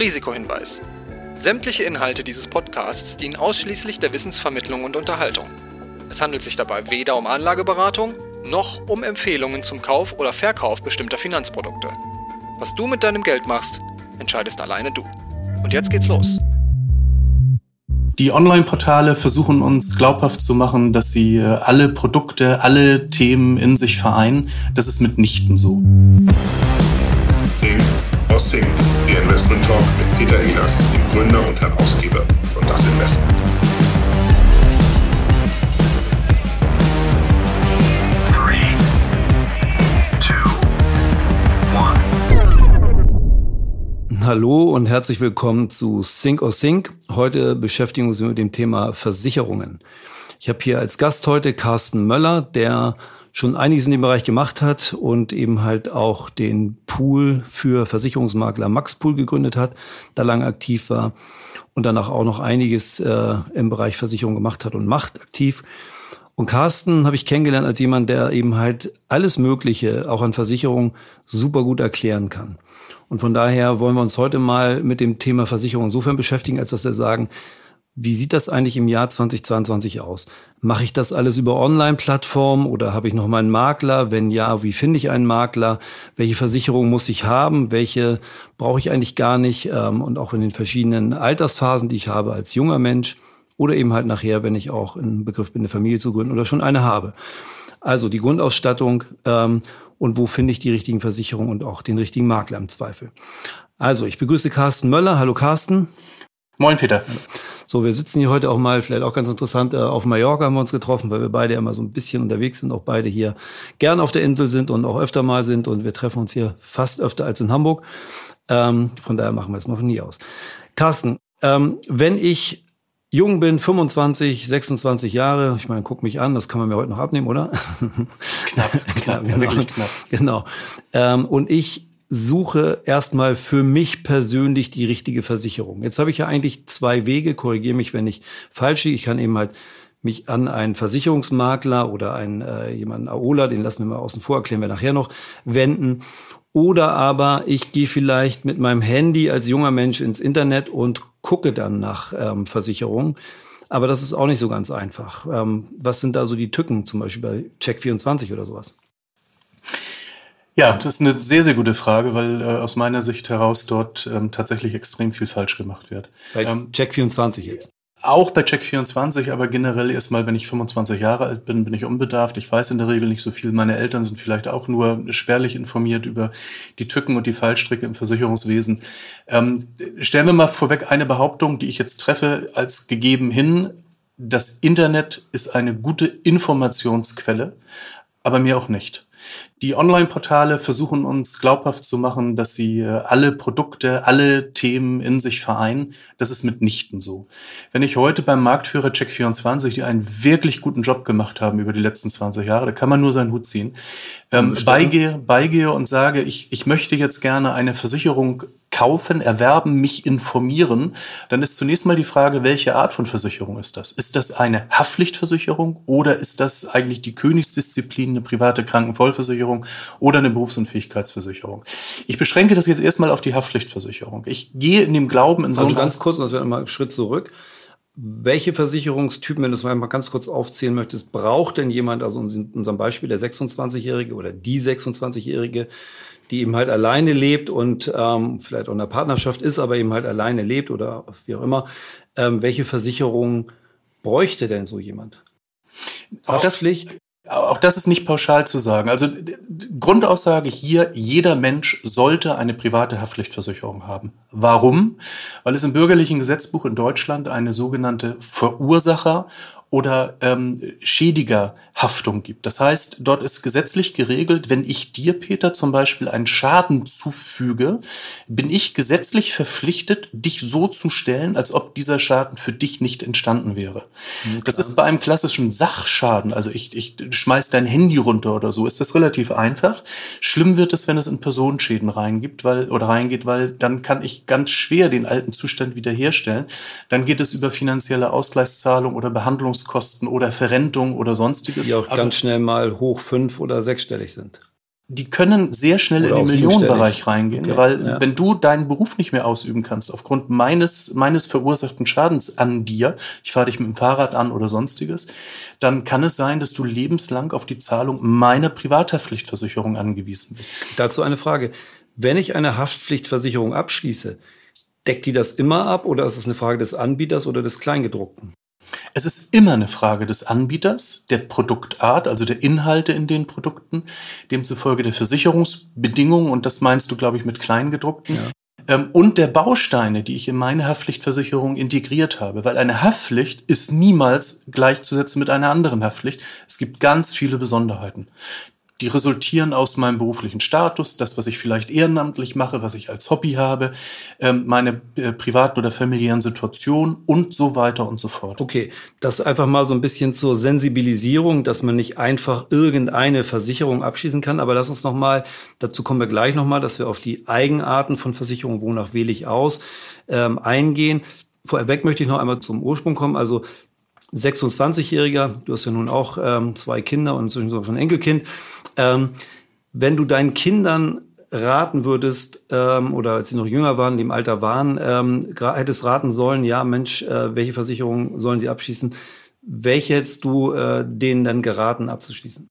Risikohinweis. Sämtliche Inhalte dieses Podcasts dienen ausschließlich der Wissensvermittlung und Unterhaltung. Es handelt sich dabei weder um Anlageberatung noch um Empfehlungen zum Kauf oder Verkauf bestimmter Finanzprodukte. Was du mit deinem Geld machst, entscheidest alleine du. Und jetzt geht's los. Die Online-Portale versuchen uns glaubhaft zu machen, dass sie äh, alle Produkte, alle Themen in sich vereinen. Das ist mitnichten so. Neil Ossing, der Investment Talk mit Peter Ehlers, dem Gründer und Herausgeber von Das Investment. Hallo und herzlich willkommen zu Sync or Sync. Heute beschäftigen wir uns mit dem Thema Versicherungen. Ich habe hier als Gast heute Carsten Möller, der schon einiges in dem Bereich gemacht hat und eben halt auch den Pool für Versicherungsmakler Max Pool gegründet hat, da lange aktiv war und danach auch noch einiges äh, im Bereich Versicherung gemacht hat und macht aktiv. Und Carsten habe ich kennengelernt als jemand, der eben halt alles Mögliche auch an Versicherungen super gut erklären kann. Und von daher wollen wir uns heute mal mit dem Thema Versicherung insofern beschäftigen, als dass wir sagen, wie sieht das eigentlich im Jahr 2022 aus? Mache ich das alles über Online-Plattformen oder habe ich noch mal einen Makler? Wenn ja, wie finde ich einen Makler? Welche Versicherung muss ich haben? Welche brauche ich eigentlich gar nicht? Ähm, und auch in den verschiedenen Altersphasen, die ich habe als junger Mensch oder eben halt nachher, wenn ich auch in Begriff bin, eine Familie zu gründen oder schon eine habe. Also die Grundausstattung ähm, und wo finde ich die richtigen Versicherungen und auch den richtigen Makler im Zweifel. Also, ich begrüße Carsten Möller. Hallo Carsten. Moin Peter. So, wir sitzen hier heute auch mal, vielleicht auch ganz interessant, äh, auf Mallorca haben wir uns getroffen, weil wir beide immer so ein bisschen unterwegs sind, auch beide hier gern auf der Insel sind und auch öfter mal sind und wir treffen uns hier fast öfter als in Hamburg. Ähm, von daher machen wir es mal von hier aus. Carsten, ähm, wenn ich jung bin, 25, 26 Jahre. Ich meine, guck mich an, das kann man mir heute noch abnehmen, oder? Knapp, knapp, genau, wirklich knapp. Genau. Ähm, und ich suche erstmal für mich persönlich die richtige Versicherung. Jetzt habe ich ja eigentlich zwei Wege, korrigiere mich, wenn ich falsch liege. Ich kann eben halt mich an einen Versicherungsmakler oder einen äh, jemanden Aola, den lassen wir mal außen vor, erklären wir nachher noch, wenden. Oder aber ich gehe vielleicht mit meinem Handy als junger Mensch ins Internet und gucke dann nach ähm, Versicherungen. Aber das ist auch nicht so ganz einfach. Ähm, was sind da so die Tücken, zum Beispiel bei Check24 oder sowas? Ja, das ist eine sehr, sehr gute Frage, weil äh, aus meiner Sicht heraus dort ähm, tatsächlich extrem viel falsch gemacht wird. Bei ähm, Check24 jetzt. Auch bei Check24, aber generell erstmal, wenn ich 25 Jahre alt bin, bin ich unbedarft. Ich weiß in der Regel nicht so viel. Meine Eltern sind vielleicht auch nur spärlich informiert über die Tücken und die Fallstricke im Versicherungswesen. Ähm, stellen wir mal vorweg eine Behauptung, die ich jetzt treffe, als gegeben hin. Das Internet ist eine gute Informationsquelle, aber mir auch nicht. Die Online-Portale versuchen uns glaubhaft zu machen, dass sie äh, alle Produkte, alle Themen in sich vereinen. Das ist mitnichten so. Wenn ich heute beim Marktführer Check24, die einen wirklich guten Job gemacht haben über die letzten 20 Jahre, da kann man nur seinen Hut ziehen, ähm, beigehe, beigehe und sage, ich, ich möchte jetzt gerne eine Versicherung kaufen, erwerben, mich informieren, dann ist zunächst mal die Frage, welche Art von Versicherung ist das? Ist das eine Haftpflichtversicherung oder ist das eigentlich die Königsdisziplin, eine private Krankenvollversicherung oder eine Berufsunfähigkeitsversicherung? Ich beschränke das jetzt erstmal auf die Haftpflichtversicherung. Ich gehe in dem Glauben in so Also ganz kurz, das wäre mal einen Schritt zurück. Welche Versicherungstypen, wenn du es mal ganz kurz aufzählen möchtest, braucht denn jemand, also in unserem Beispiel der 26-Jährige oder die 26-Jährige, die eben halt alleine lebt und ähm, vielleicht auch in einer Partnerschaft ist, aber eben halt alleine lebt oder wie auch immer, ähm, welche Versicherung bräuchte denn so jemand? Auch das, auch das ist nicht pauschal zu sagen. Also Grundaussage hier, jeder Mensch sollte eine private Haftpflichtversicherung haben. Warum? Weil es im bürgerlichen Gesetzbuch in Deutschland eine sogenannte Verursacher- oder ähm, Schädigerhaftung gibt. Das heißt, dort ist gesetzlich geregelt, wenn ich dir, Peter, zum Beispiel einen Schaden zufüge, bin ich gesetzlich verpflichtet, dich so zu stellen, als ob dieser Schaden für dich nicht entstanden wäre. Ja, das ist bei einem klassischen Sachschaden, also ich, ich schmeiß dein Handy runter oder so, ist das relativ einfach. Schlimm wird es, wenn es in Personenschäden reingibt, weil, oder reingeht, weil dann kann ich ganz schwer den alten Zustand wiederherstellen. Dann geht es über finanzielle Ausgleichszahlung oder Behandlungskosten oder Verrentung oder sonstiges. Die auch ganz schnell mal hoch fünf oder sechsstellig sind. die können sehr schnell Oder in den Millionenbereich reingehen, Okay, weil ja. wenn du deinen Beruf nicht mehr ausüben kannst aufgrund meines meines verursachten Schadens an dir, ich fahre dich mit dem Fahrrad an oder sonstiges, dann kann es sein, dass du lebenslang auf die Zahlung meiner Privathaftpflichtversicherung angewiesen bist. Dazu eine Frage. Wenn ich eine Haftpflichtversicherung abschließe, deckt die das immer ab oder ist es eine Frage des Anbieters oder des Kleingedruckten? Es ist immer eine Frage des Anbieters, der Produktart, also der Inhalte in den Produkten, demzufolge der Versicherungsbedingungen, und das meinst du, glaube ich, mit Kleingedruckten, ähm, und der Bausteine, die ich in meine Haftpflichtversicherung integriert habe. Weil eine Haftpflicht ist niemals gleichzusetzen mit einer anderen Haftpflicht. Es gibt ganz viele Besonderheiten. Die resultieren aus meinem beruflichen Status, das, was ich vielleicht ehrenamtlich mache, was ich als Hobby habe, ähm, meine äh, privaten oder familiären Situationen und so weiter und so fort. Okay, das einfach mal so ein bisschen zur Sensibilisierung, dass man nicht einfach irgendeine Versicherung abschließen kann. Aber lass uns noch mal, dazu kommen wir gleich noch mal, dass wir auf die Eigenarten von Versicherungen, wonach wähle ich aus, ähm, eingehen. Vorweg möchte ich noch einmal zum Ursprung kommen. Also 26-Jähriger, du hast ja nun auch ähm, zwei Kinder und inzwischen sogar schon ein Enkelkind. Ähm, wenn du deinen Kindern raten würdest, ähm, oder als sie noch jünger waren, die im Alter waren, ähm, hättest raten sollen, ja Mensch, äh, welche Versicherung sollen sie abschließen? Welche hättest du äh, denen dann geraten abzuschließen?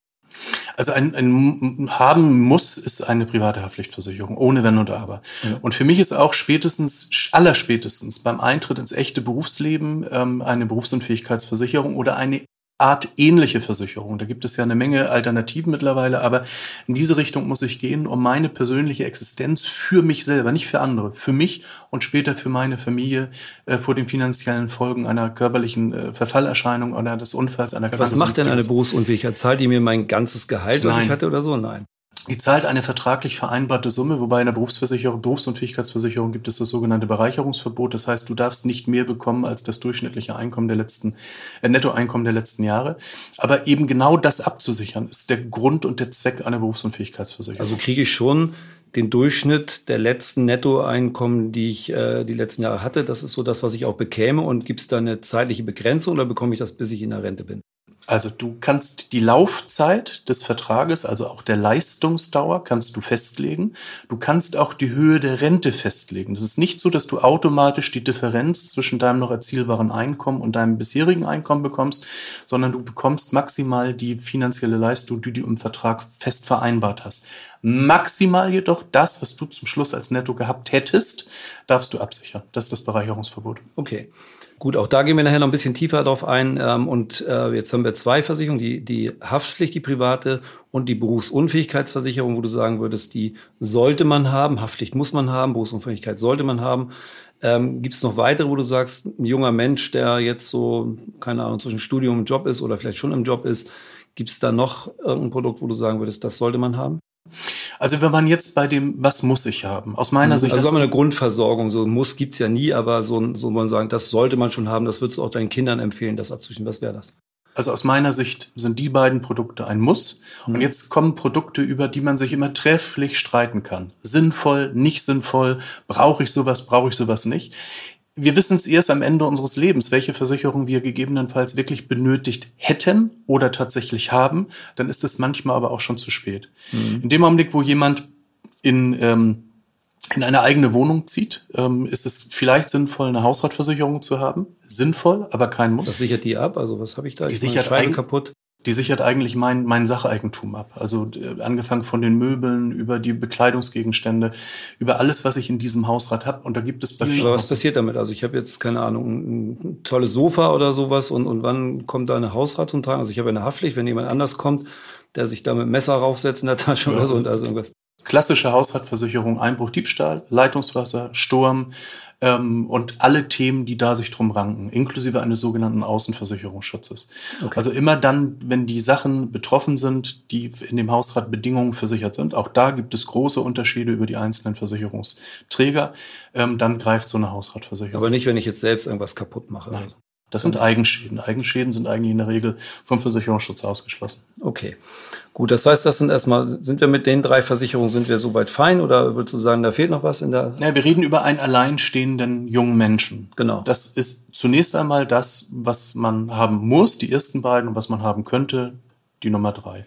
Also ein, ein haben muss ist eine private Haftpflichtversicherung, ohne Wenn und Aber. Und für mich ist auch spätestens, allerspätestens beim Eintritt ins echte Berufsleben ähm, eine Berufsunfähigkeitsversicherung oder eine Art ähnliche Versicherung. Da gibt es ja eine Menge Alternativen mittlerweile, aber in diese Richtung muss ich gehen, um meine persönliche Existenz für mich selber, nicht für andere, für mich und später für meine Familie äh, vor den finanziellen Folgen einer körperlichen äh, Verfallerscheinung oder des Unfalls einer Was macht denn eine. Berufsunfähigkeit? Zahlt die mir mein ganzes Gehalt, was ich Nein. hatte oder so? Nein. Die zahlt eine vertraglich vereinbarte Summe, wobei in der Berufsversicherung, Berufsunfähigkeitsversicherung gibt es das sogenannte Bereicherungsverbot. Das heißt, du darfst nicht mehr bekommen als das durchschnittliche Einkommen der letzten, äh, Nettoeinkommen der letzten Jahre. Aber eben genau das abzusichern, ist der Grund und der Zweck einer Berufsunfähigkeitsversicherung. Also kriege ich schon den Durchschnitt der letzten Nettoeinkommen, die ich äh, die letzten Jahre hatte. Das ist so das, was ich auch bekäme. Und gibt es da eine zeitliche Begrenzung oder bekomme ich das, bis ich in der Rente bin? Also du kannst die Laufzeit des Vertrages, also auch der Leistungsdauer, kannst du festlegen. Du kannst auch die Höhe der Rente festlegen. Das ist nicht so, dass du automatisch die Differenz zwischen deinem noch erzielbaren Einkommen und deinem bisherigen Einkommen bekommst, sondern du bekommst maximal die finanzielle Leistung, die du im Vertrag fest vereinbart hast. Maximal jedoch das, was du zum Schluss als Netto gehabt hättest, darfst du absichern. Das ist das Bereicherungsverbot. Okay. Gut, auch da gehen wir nachher noch ein bisschen tiefer drauf ein. Ähm, und äh, jetzt haben wir zwei Versicherungen, die, die Haftpflicht, die private und die Berufsunfähigkeitsversicherung, wo du sagen würdest, die sollte man haben, Haftpflicht muss man haben, Berufsunfähigkeit sollte man haben. Ähm, Gibt es noch weitere, wo du sagst, ein junger Mensch, der jetzt so, keine Ahnung, zwischen Studium und Job ist oder vielleicht schon im Job ist, gibt es da noch irgendein Produkt, wo du sagen würdest, das sollte man haben? Also wenn man jetzt bei dem, was muss ich haben? Aus meiner Sicht. Also sagen wir eine Grundversorgung, so ein Muss gibt's ja nie, aber so, so wollen sagen, das sollte man schon haben, das würdest du auch deinen Kindern empfehlen, das abzuschließen. Was wäre das? Also aus meiner Sicht sind die beiden Produkte ein Muss. Und jetzt kommen Produkte, über die man sich immer trefflich streiten kann. Sinnvoll, nicht sinnvoll, brauche ich sowas, brauche ich sowas nicht. Wir wissen es erst am Ende unseres Lebens, welche Versicherung wir gegebenenfalls wirklich benötigt hätten oder tatsächlich haben. Dann ist es manchmal aber auch schon zu spät. In dem Augenblick, wo jemand in, ähm, in eine eigene Wohnung zieht, ähm, ist es vielleicht sinnvoll, eine Hausratversicherung zu haben. Sinnvoll, aber kein Muss. Was sichert die ab? Also was habe ich da? Die meine sichert Scheibe kaputt. Die sichert eigentlich mein, mein Sacheigentum ab. Also äh, angefangen von den Möbeln, über die Bekleidungsgegenstände, über alles, was ich in diesem Hausrat habe. Und da gibt es bei Aber vielen. was passiert damit? Also ich habe jetzt, keine Ahnung, ein, tolles Sofa oder sowas und, und wann kommt da eine Hausrat zum Tragen? Also ich habe eine Haftpflicht, wenn jemand anders kommt, der sich da mit Messer raufsetzt in der Tasche oder so und also irgendwas. Klassische Hausratversicherung, Einbruch, Diebstahl, Leitungswasser, Sturm ähm, und alle Themen, die da sich drum ranken, inklusive eines sogenannten Außenversicherungsschutzes. Also immer dann, wenn die Sachen betroffen sind, die in dem Hausrat Bedingungen versichert sind, auch da gibt es große Unterschiede über die einzelnen Versicherungsträger, ähm, dann greift so eine Hausratversicherung. Aber nicht, wenn ich jetzt selbst irgendwas kaputt mache. Nein. Das sind Eigenschäden. Eigenschäden sind eigentlich in der Regel vom Versicherungsschutz ausgeschlossen. Okay. Gut, das heißt, das sind erstmal, sind wir mit den drei Versicherungen, sind wir soweit fein oder würdest du sagen, da fehlt noch was in der? Ja, wir reden über einen alleinstehenden jungen Menschen. Genau. Das ist zunächst einmal das, was man haben muss, die ersten beiden und was man haben könnte, die Nummer drei.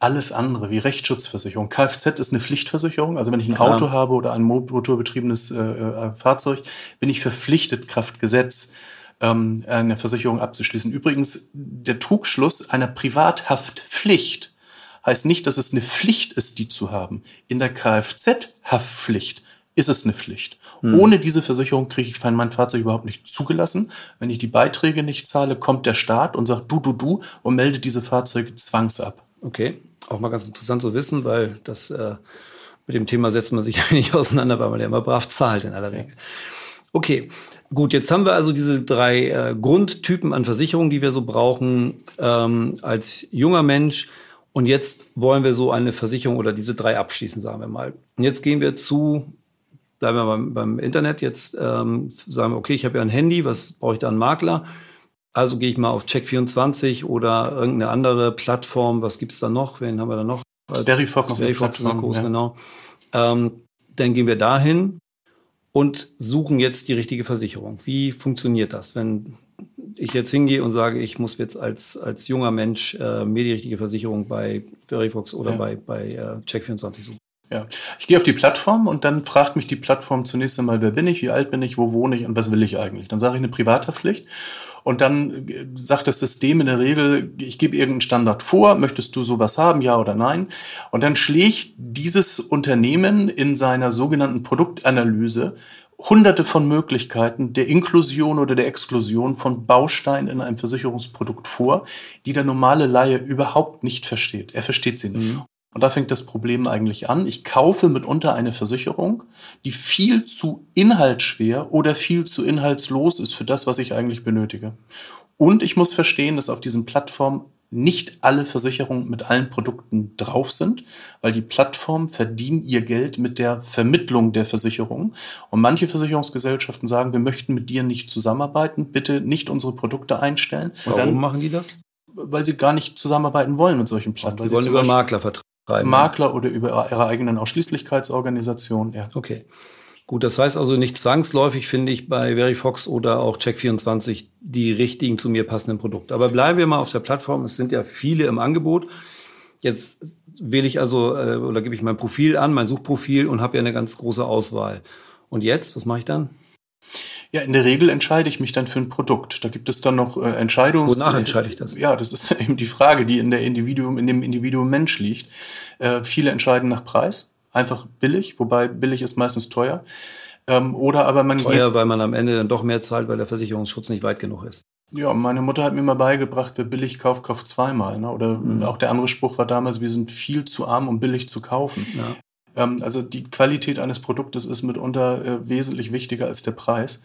Alles andere, wie Rechtsschutzversicherung. Kfz ist eine Pflichtversicherung. Also wenn ich ein Auto ja. habe oder ein motorbetriebenes äh, äh, Fahrzeug, bin ich verpflichtet, Kraft Gesetz, ähm, eine Versicherung abzuschließen. Übrigens, der Trugschluss einer Privathaftpflicht heißt nicht, dass es eine Pflicht ist, die zu haben. In der Kfz-Haftpflicht ist es eine Pflicht. Hm. Ohne diese Versicherung kriege ich mein Fahrzeug überhaupt nicht zugelassen. Wenn ich die Beiträge nicht zahle, kommt der Staat und sagt du, du, du und meldet diese Fahrzeuge zwangsab. Okay, auch mal ganz interessant zu wissen, weil das äh, mit dem Thema setzt man sich ja nicht auseinander, weil man ja immer brav zahlt in aller Regel. Okay, gut, jetzt haben wir also diese drei äh, Grundtypen an Versicherungen, die wir so brauchen ähm, als junger Mensch. Und jetzt wollen wir so eine Versicherung oder diese drei abschließen, sagen wir mal. Und jetzt gehen wir zu bleiben wir beim, beim Internet. Jetzt ähm, sagen wir, okay, ich habe ja ein Handy, was brauche ich da einen Makler? Also gehe ich mal auf Check24 oder irgendeine andere Plattform. Was gibt's da noch? Wen haben wir da noch? Verifox. Verifox groß, ja. genau. Ähm, dann gehen wir dahin und suchen jetzt die richtige Versicherung. Wie funktioniert das, wenn ich jetzt hingehe und sage, ich muss jetzt als, als junger Mensch äh, mir die richtige Versicherung bei Verifox oder ja. bei, bei äh, Check24 suchen? Ja, ich gehe auf die Plattform und dann fragt mich die Plattform zunächst einmal, wer bin ich, wie alt bin ich, wo wohne ich und was will ich eigentlich. Dann sage ich eine Privathaftpflicht und dann äh, sagt das System in der Regel, ich gebe irgendeinen Standard vor, möchtest du sowas haben, ja oder nein? Und dann schlägt dieses Unternehmen in seiner sogenannten Produktanalyse hunderte von Möglichkeiten der Inklusion oder der Exklusion von Bausteinen in einem Versicherungsprodukt vor, die der normale Laie überhaupt nicht versteht. Er versteht sie nicht. Mhm. Und da fängt das Problem eigentlich an. Ich kaufe mitunter eine Versicherung, die viel zu inhaltsschwer oder viel zu inhaltslos ist für das, was ich eigentlich benötige. Und ich muss verstehen, dass auf diesen Plattformen nicht alle Versicherungen mit allen Produkten drauf sind, weil die Plattformen verdienen ihr Geld mit der Vermittlung der Versicherung. Und manche Versicherungsgesellschaften sagen, wir möchten mit dir nicht zusammenarbeiten, bitte nicht unsere Produkte einstellen. Warum dann, machen die das? Weil sie gar nicht zusammenarbeiten wollen mit solchen Plattformen. Die wollen über Makler vertrauen. Makler oder über ihre eigenen Ausschließlichkeitsorganisationen. Ja. Okay. Gut, das heißt also nicht zwangsläufig finde ich bei Verifox oder auch Check24 die richtigen zu mir passenden Produkte. Aber bleiben wir mal auf der Plattform. Es sind ja viele im Angebot. Jetzt wähle ich also äh, oder gebe ich mein Profil an, mein Suchprofil und habe ja eine ganz große Auswahl. Und jetzt, was mache ich dann? Ja, in der Regel entscheide ich mich dann für ein Produkt. Da gibt es dann noch äh, Entscheidungs... Wonach entscheide ich das? Ja, das ist eben die Frage, die in der Individuum, in dem Individuum Mensch liegt. Äh, viele entscheiden nach Preis, einfach billig, wobei billig ist meistens teuer. Ähm, oder aber man teuer, weil man am Ende dann doch mehr zahlt, weil der Versicherungsschutz nicht weit genug ist. Ja, meine Mutter hat mir mal beigebracht, wer billig kauft, kauft zweimal. Ne? Oder mhm. auch der andere Spruch war damals, wir sind viel zu arm, um billig zu kaufen. Ja. Ähm, also die Qualität eines Produktes ist mitunter äh, wesentlich wichtiger als der Preis.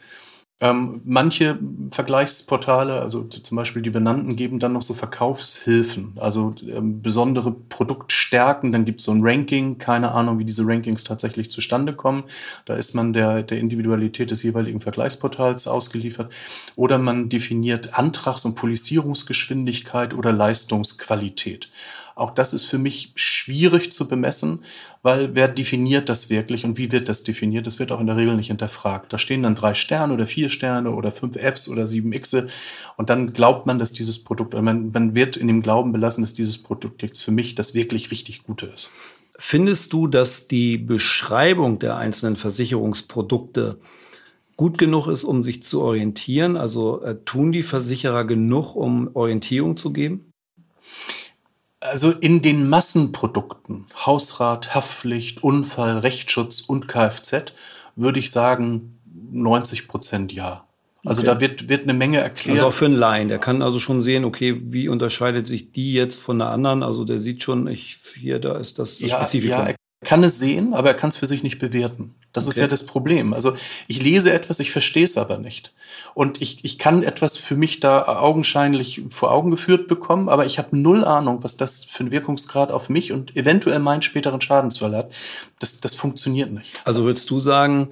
Ähm, manche Vergleichsportale, also zum Beispiel die benannten, geben dann noch so Verkaufshilfen, also ähm, besondere Produktstärken. Dann gibt es so ein Ranking, keine Ahnung, wie diese Rankings tatsächlich zustande kommen. Da ist man der, der Individualität des jeweiligen Vergleichsportals ausgeliefert. Oder man definiert Antrags- und Polizierungsgeschwindigkeit oder Leistungsqualität. Auch das ist für mich schwierig zu bemessen, weil wer definiert das wirklich und wie wird das definiert? Das wird auch in der Regel nicht hinterfragt. Da stehen dann drei Sterne oder vier Sterne oder fünf Fs oder sieben Xe und dann glaubt man, dass dieses Produkt, man, man wird in dem Glauben belassen, dass dieses Produkt jetzt für mich das wirklich richtig Gute ist. Findest du, dass die Beschreibung der einzelnen Versicherungsprodukte gut genug ist, um sich zu orientieren? Also äh, tun die Versicherer genug, um Orientierung zu geben? Also in den Massenprodukten, Hausrat, Haftpflicht, Unfall, Rechtsschutz und Kfz, würde ich sagen 90 Prozent ja. Also okay. da wird, wird eine Menge erklärt. Also auch für einen Laien, der kann also schon sehen, okay, wie unterscheidet sich die jetzt von der anderen? Also der sieht schon, ich, hier, da ist das, das ja, Spezifikum. Ja, er kann es sehen, aber er kann es für sich nicht bewerten. Das okay. ist ja das Problem. Also ich lese etwas, ich verstehe es aber nicht. Und ich, ich kann etwas für mich da augenscheinlich vor Augen geführt bekommen, aber ich habe null Ahnung, was das für einen Wirkungsgrad auf mich und eventuell meinen späteren Schadensfall hat. Das, das funktioniert nicht. Also würdest du sagen,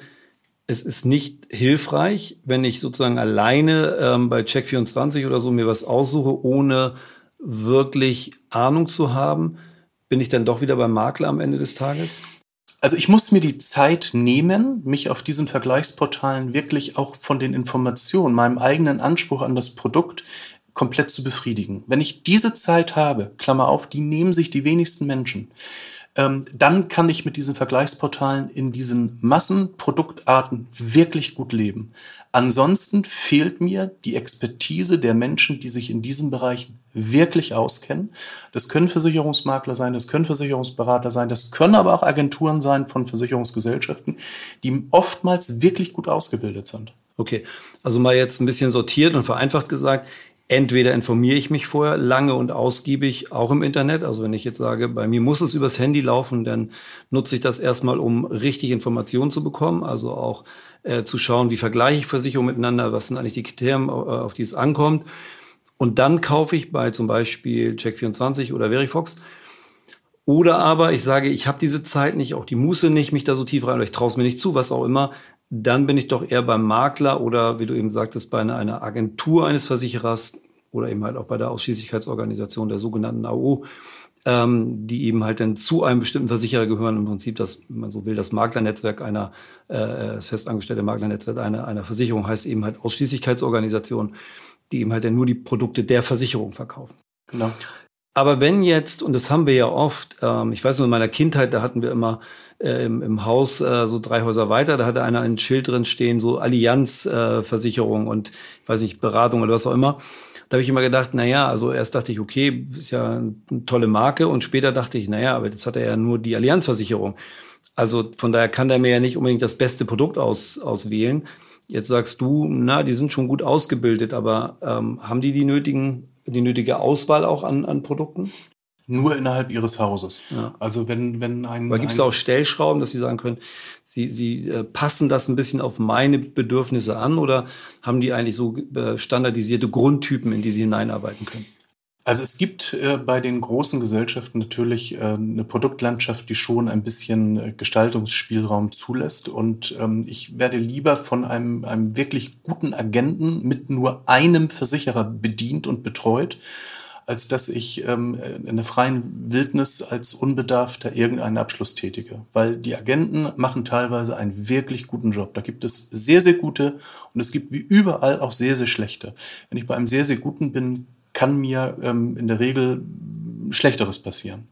es ist nicht hilfreich, wenn ich sozusagen alleine ähm, bei Check24 oder so mir was aussuche, ohne wirklich Ahnung zu haben, bin ich dann doch wieder beim Makler am Ende des Tages? Also ich muss mir die Zeit nehmen, mich auf diesen Vergleichsportalen wirklich auch von den Informationen, meinem eigenen Anspruch an das Produkt komplett zu befriedigen. Wenn ich diese Zeit habe, Klammer auf, die nehmen sich die wenigsten Menschen, ähm, dann kann ich mit diesen Vergleichsportalen in diesen Massenproduktarten wirklich gut leben. Ansonsten fehlt mir die Expertise der Menschen, die sich in diesen Bereichen wirklich auskennen. Das können Versicherungsmakler sein, das können Versicherungsberater sein, das können aber auch Agenturen sein von Versicherungsgesellschaften, die oftmals wirklich gut ausgebildet sind. Okay, also mal jetzt ein bisschen sortiert und vereinfacht gesagt, entweder informiere ich mich vorher lange und ausgiebig, auch im Internet. Also wenn ich jetzt sage, bei mir muss es übers Handy laufen, dann nutze ich das erstmal, um richtig Informationen zu bekommen. Also auch äh, zu schauen, wie vergleiche ich Versicherungen miteinander, was sind eigentlich die Kriterien, äh, auf die es ankommt. Und dann kaufe ich bei zum Beispiel Check24 oder Verifox. Oder aber ich sage, ich habe diese Zeit nicht, auch die Muße nicht, mich da so tief rein, oder ich traue es mir nicht zu, was auch immer dann bin ich doch eher beim Makler oder wie du eben sagtest, bei einer, Agentur eines Versicherers oder eben halt auch bei der Ausschließlichkeitsorganisation der sogenannten AO, ähm, die eben halt dann zu einem bestimmten Versicherer gehören. Im Prinzip das, wenn man so will, das Maklernetzwerk einer, äh, das festangestellte Maklernetzwerk einer, einer Versicherung heißt eben halt Ausschließlichkeitsorganisation, die eben halt dann nur die Produkte der Versicherung verkaufen. Genau. Aber wenn jetzt, und das haben wir ja oft, ähm, ich weiß nur in meiner Kindheit, da hatten wir immer äh, im, im Haus äh, so drei Häuser weiter, da hatte einer ein Schild drin stehen, so Allianzversicherung äh, und ich weiß nicht, Beratung oder was auch immer. Da habe ich immer gedacht, na ja, also erst dachte ich, okay, ist ja eine tolle Marke und später dachte ich, na ja, aber jetzt hat er ja nur die Allianzversicherung. Also von daher kann der mir ja nicht unbedingt das beste Produkt aus, auswählen. Jetzt sagst du, na, die sind schon gut ausgebildet, aber ähm, haben die die nötigen die nötige Auswahl auch an, an Produkten? Nur innerhalb ihres Hauses. Ja. Also wenn, wenn ein. Weil gibt es auch Stellschrauben, dass Sie sagen können, Sie, Sie äh, passen das ein bisschen auf meine Bedürfnisse an oder haben die eigentlich so äh, standardisierte Grundtypen, in die Sie hineinarbeiten können? Also es gibt äh, bei den großen Gesellschaften natürlich äh, eine Produktlandschaft, die schon ein bisschen äh, Gestaltungsspielraum zulässt. Und ähm, ich werde lieber von einem, einem wirklich guten Agenten mit nur einem Versicherer bedient und betreut, als dass ich ähm, in der freien Wildnis als Unbedarfter irgendeinen Abschluss tätige. Weil die Agenten machen teilweise einen wirklich guten Job. Da gibt es sehr, sehr gute und es gibt wie überall auch sehr, sehr schlechte. Wenn ich bei einem sehr, sehr guten bin, kann mir ähm, in der Regel Schlechteres passieren.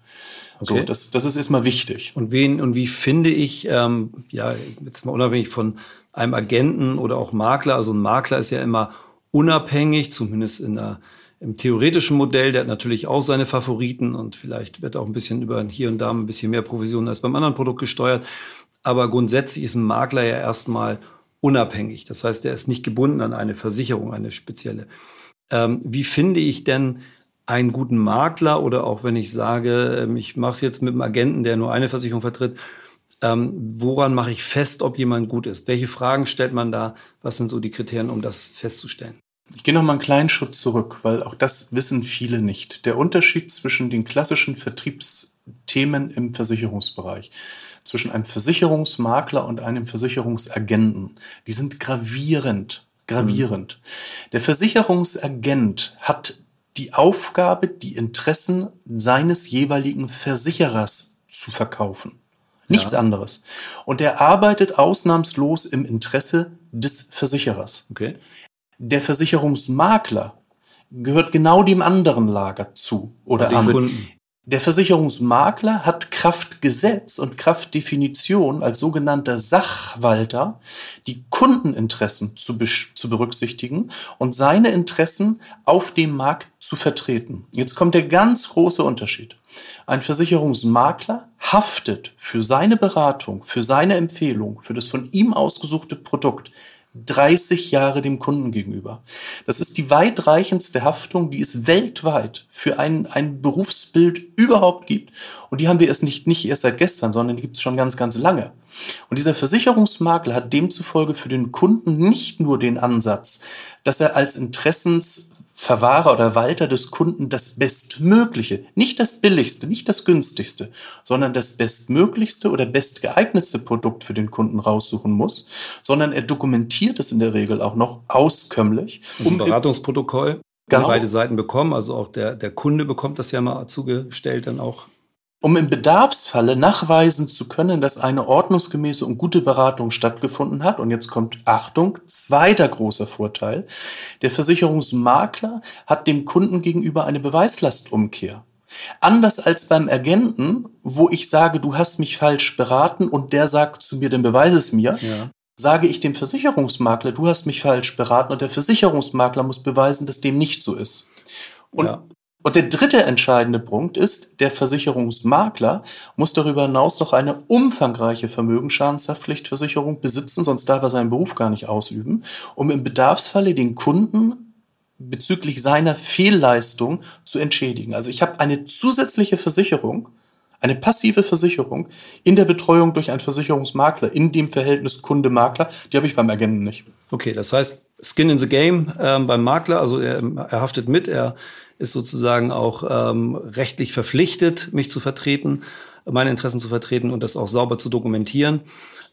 Okay. So, das, das ist erstmal wichtig. Und wen und wie finde ich, ähm, ja, jetzt mal unabhängig von einem Agenten oder auch Makler, also ein Makler ist ja immer unabhängig, zumindest in der, im theoretischen Modell, der hat natürlich auch seine Favoriten und vielleicht wird auch ein bisschen über hier und da ein bisschen mehr Provision als beim anderen Produkt gesteuert. Aber grundsätzlich ist ein Makler ja erstmal unabhängig. Das heißt, er ist nicht gebunden an eine Versicherung, eine spezielle. Ähm, wie finde ich denn einen guten Makler oder auch wenn ich sage, ähm, ich mache es jetzt mit einem Agenten, der nur eine Versicherung vertritt, ähm, woran mache ich fest, ob jemand gut ist? Welche Fragen stellt man da? Was sind so die Kriterien, um das festzustellen? Ich gehe noch mal einen kleinen Schritt zurück, weil auch das wissen viele nicht. Der Unterschied zwischen den klassischen Vertriebsthemen im Versicherungsbereich, zwischen einem Versicherungsmakler und einem Versicherungsagenten, die sind gravierend gravierend. Mhm. Der Versicherungsagent hat die Aufgabe, die Interessen seines jeweiligen Versicherers zu verkaufen. Nichts ja. anderes. Und er arbeitet ausnahmslos im Interesse des Versicherers. Okay. Der Versicherungsmakler gehört genau dem anderen Lager zu oder an. Der Versicherungsmakler hat Kraftgesetz und Kraftdefinition als sogenannter Sachwalter die Kundeninteressen zu, zu, berücksichtigen und seine Interessen auf dem Markt zu vertreten. Jetzt kommt der ganz große Unterschied. Ein Versicherungsmakler haftet für seine Beratung, für seine Empfehlung, für das von ihm ausgesuchte Produkt 30 Jahre dem Kunden gegenüber. Das ist die weitreichendste Haftung, die es weltweit für ein, ein Berufsbild überhaupt gibt. Und die haben wir erst nicht, nicht erst seit gestern, sondern die gibt es schon ganz, ganz lange. Und dieser Versicherungsmakler hat demzufolge für den Kunden nicht nur den Ansatz, dass er als Interessens Verwahrer oder Walter des Kunden das Bestmögliche, nicht das Billigste, nicht das Günstigste, sondern das Bestmöglichste oder bestgeeignetste Produkt für den Kunden raussuchen muss, sondern er dokumentiert es in der Regel auch noch auskömmlich. Um Beratungsprotokoll, das beide Seiten bekommen, also auch der, der Kunde bekommt das ja mal zugestellt dann auch. Um im Bedarfsfalle nachweisen zu können, dass eine ordnungsgemäße und gute Beratung stattgefunden hat. Und jetzt kommt Achtung, zweiter großer Vorteil. Der Versicherungsmakler hat dem Kunden gegenüber eine Beweislastumkehr. Anders als beim Agenten, wo ich sage, du hast mich falsch beraten und der sagt zu mir, dann beweise es mir, ja. sage ich dem Versicherungsmakler, du hast mich falsch beraten und der Versicherungsmakler muss beweisen, dass dem nicht so ist. Und ja. Und der dritte entscheidende Punkt ist, der Versicherungsmakler muss darüber hinaus noch eine umfangreiche Vermögensschadenshaftpflichtversicherung besitzen, sonst darf er seinen Beruf gar nicht ausüben, um im Bedarfsfalle den Kunden bezüglich seiner Fehlleistung zu entschädigen. Also ich habe eine zusätzliche Versicherung, eine passive Versicherung in der Betreuung durch einen Versicherungsmakler, in dem Verhältnis Kunde-Makler, die habe ich beim Agenten nicht. Okay, das heißt, Skin in the Game ähm, beim Makler, also er, er haftet mit, er ist sozusagen auch ähm, rechtlich verpflichtet, mich zu vertreten, meine Interessen zu vertreten und das auch sauber zu dokumentieren.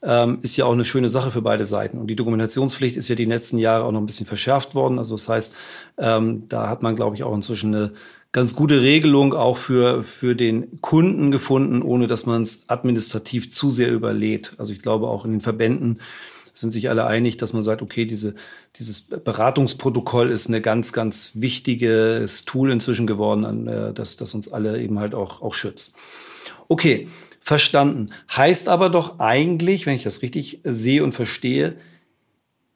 Ähm, ist ja auch eine schöne Sache für beide Seiten. Und die Dokumentationspflicht ist ja die letzten Jahre auch noch ein bisschen verschärft worden. Also das heißt, ähm, da hat man, glaube ich, auch inzwischen eine ganz gute Regelung auch für, für den Kunden gefunden, ohne dass man es administrativ zu sehr überlädt. Also ich glaube auch in den Verbänden sind sich alle einig, dass man sagt, okay, diese, dieses Beratungsprotokoll ist eine ganz, ganz wichtiges Tool inzwischen geworden, äh, das, das uns alle eben halt auch, auch schützt. Okay, verstanden. Heißt aber doch eigentlich, wenn ich das richtig sehe und verstehe,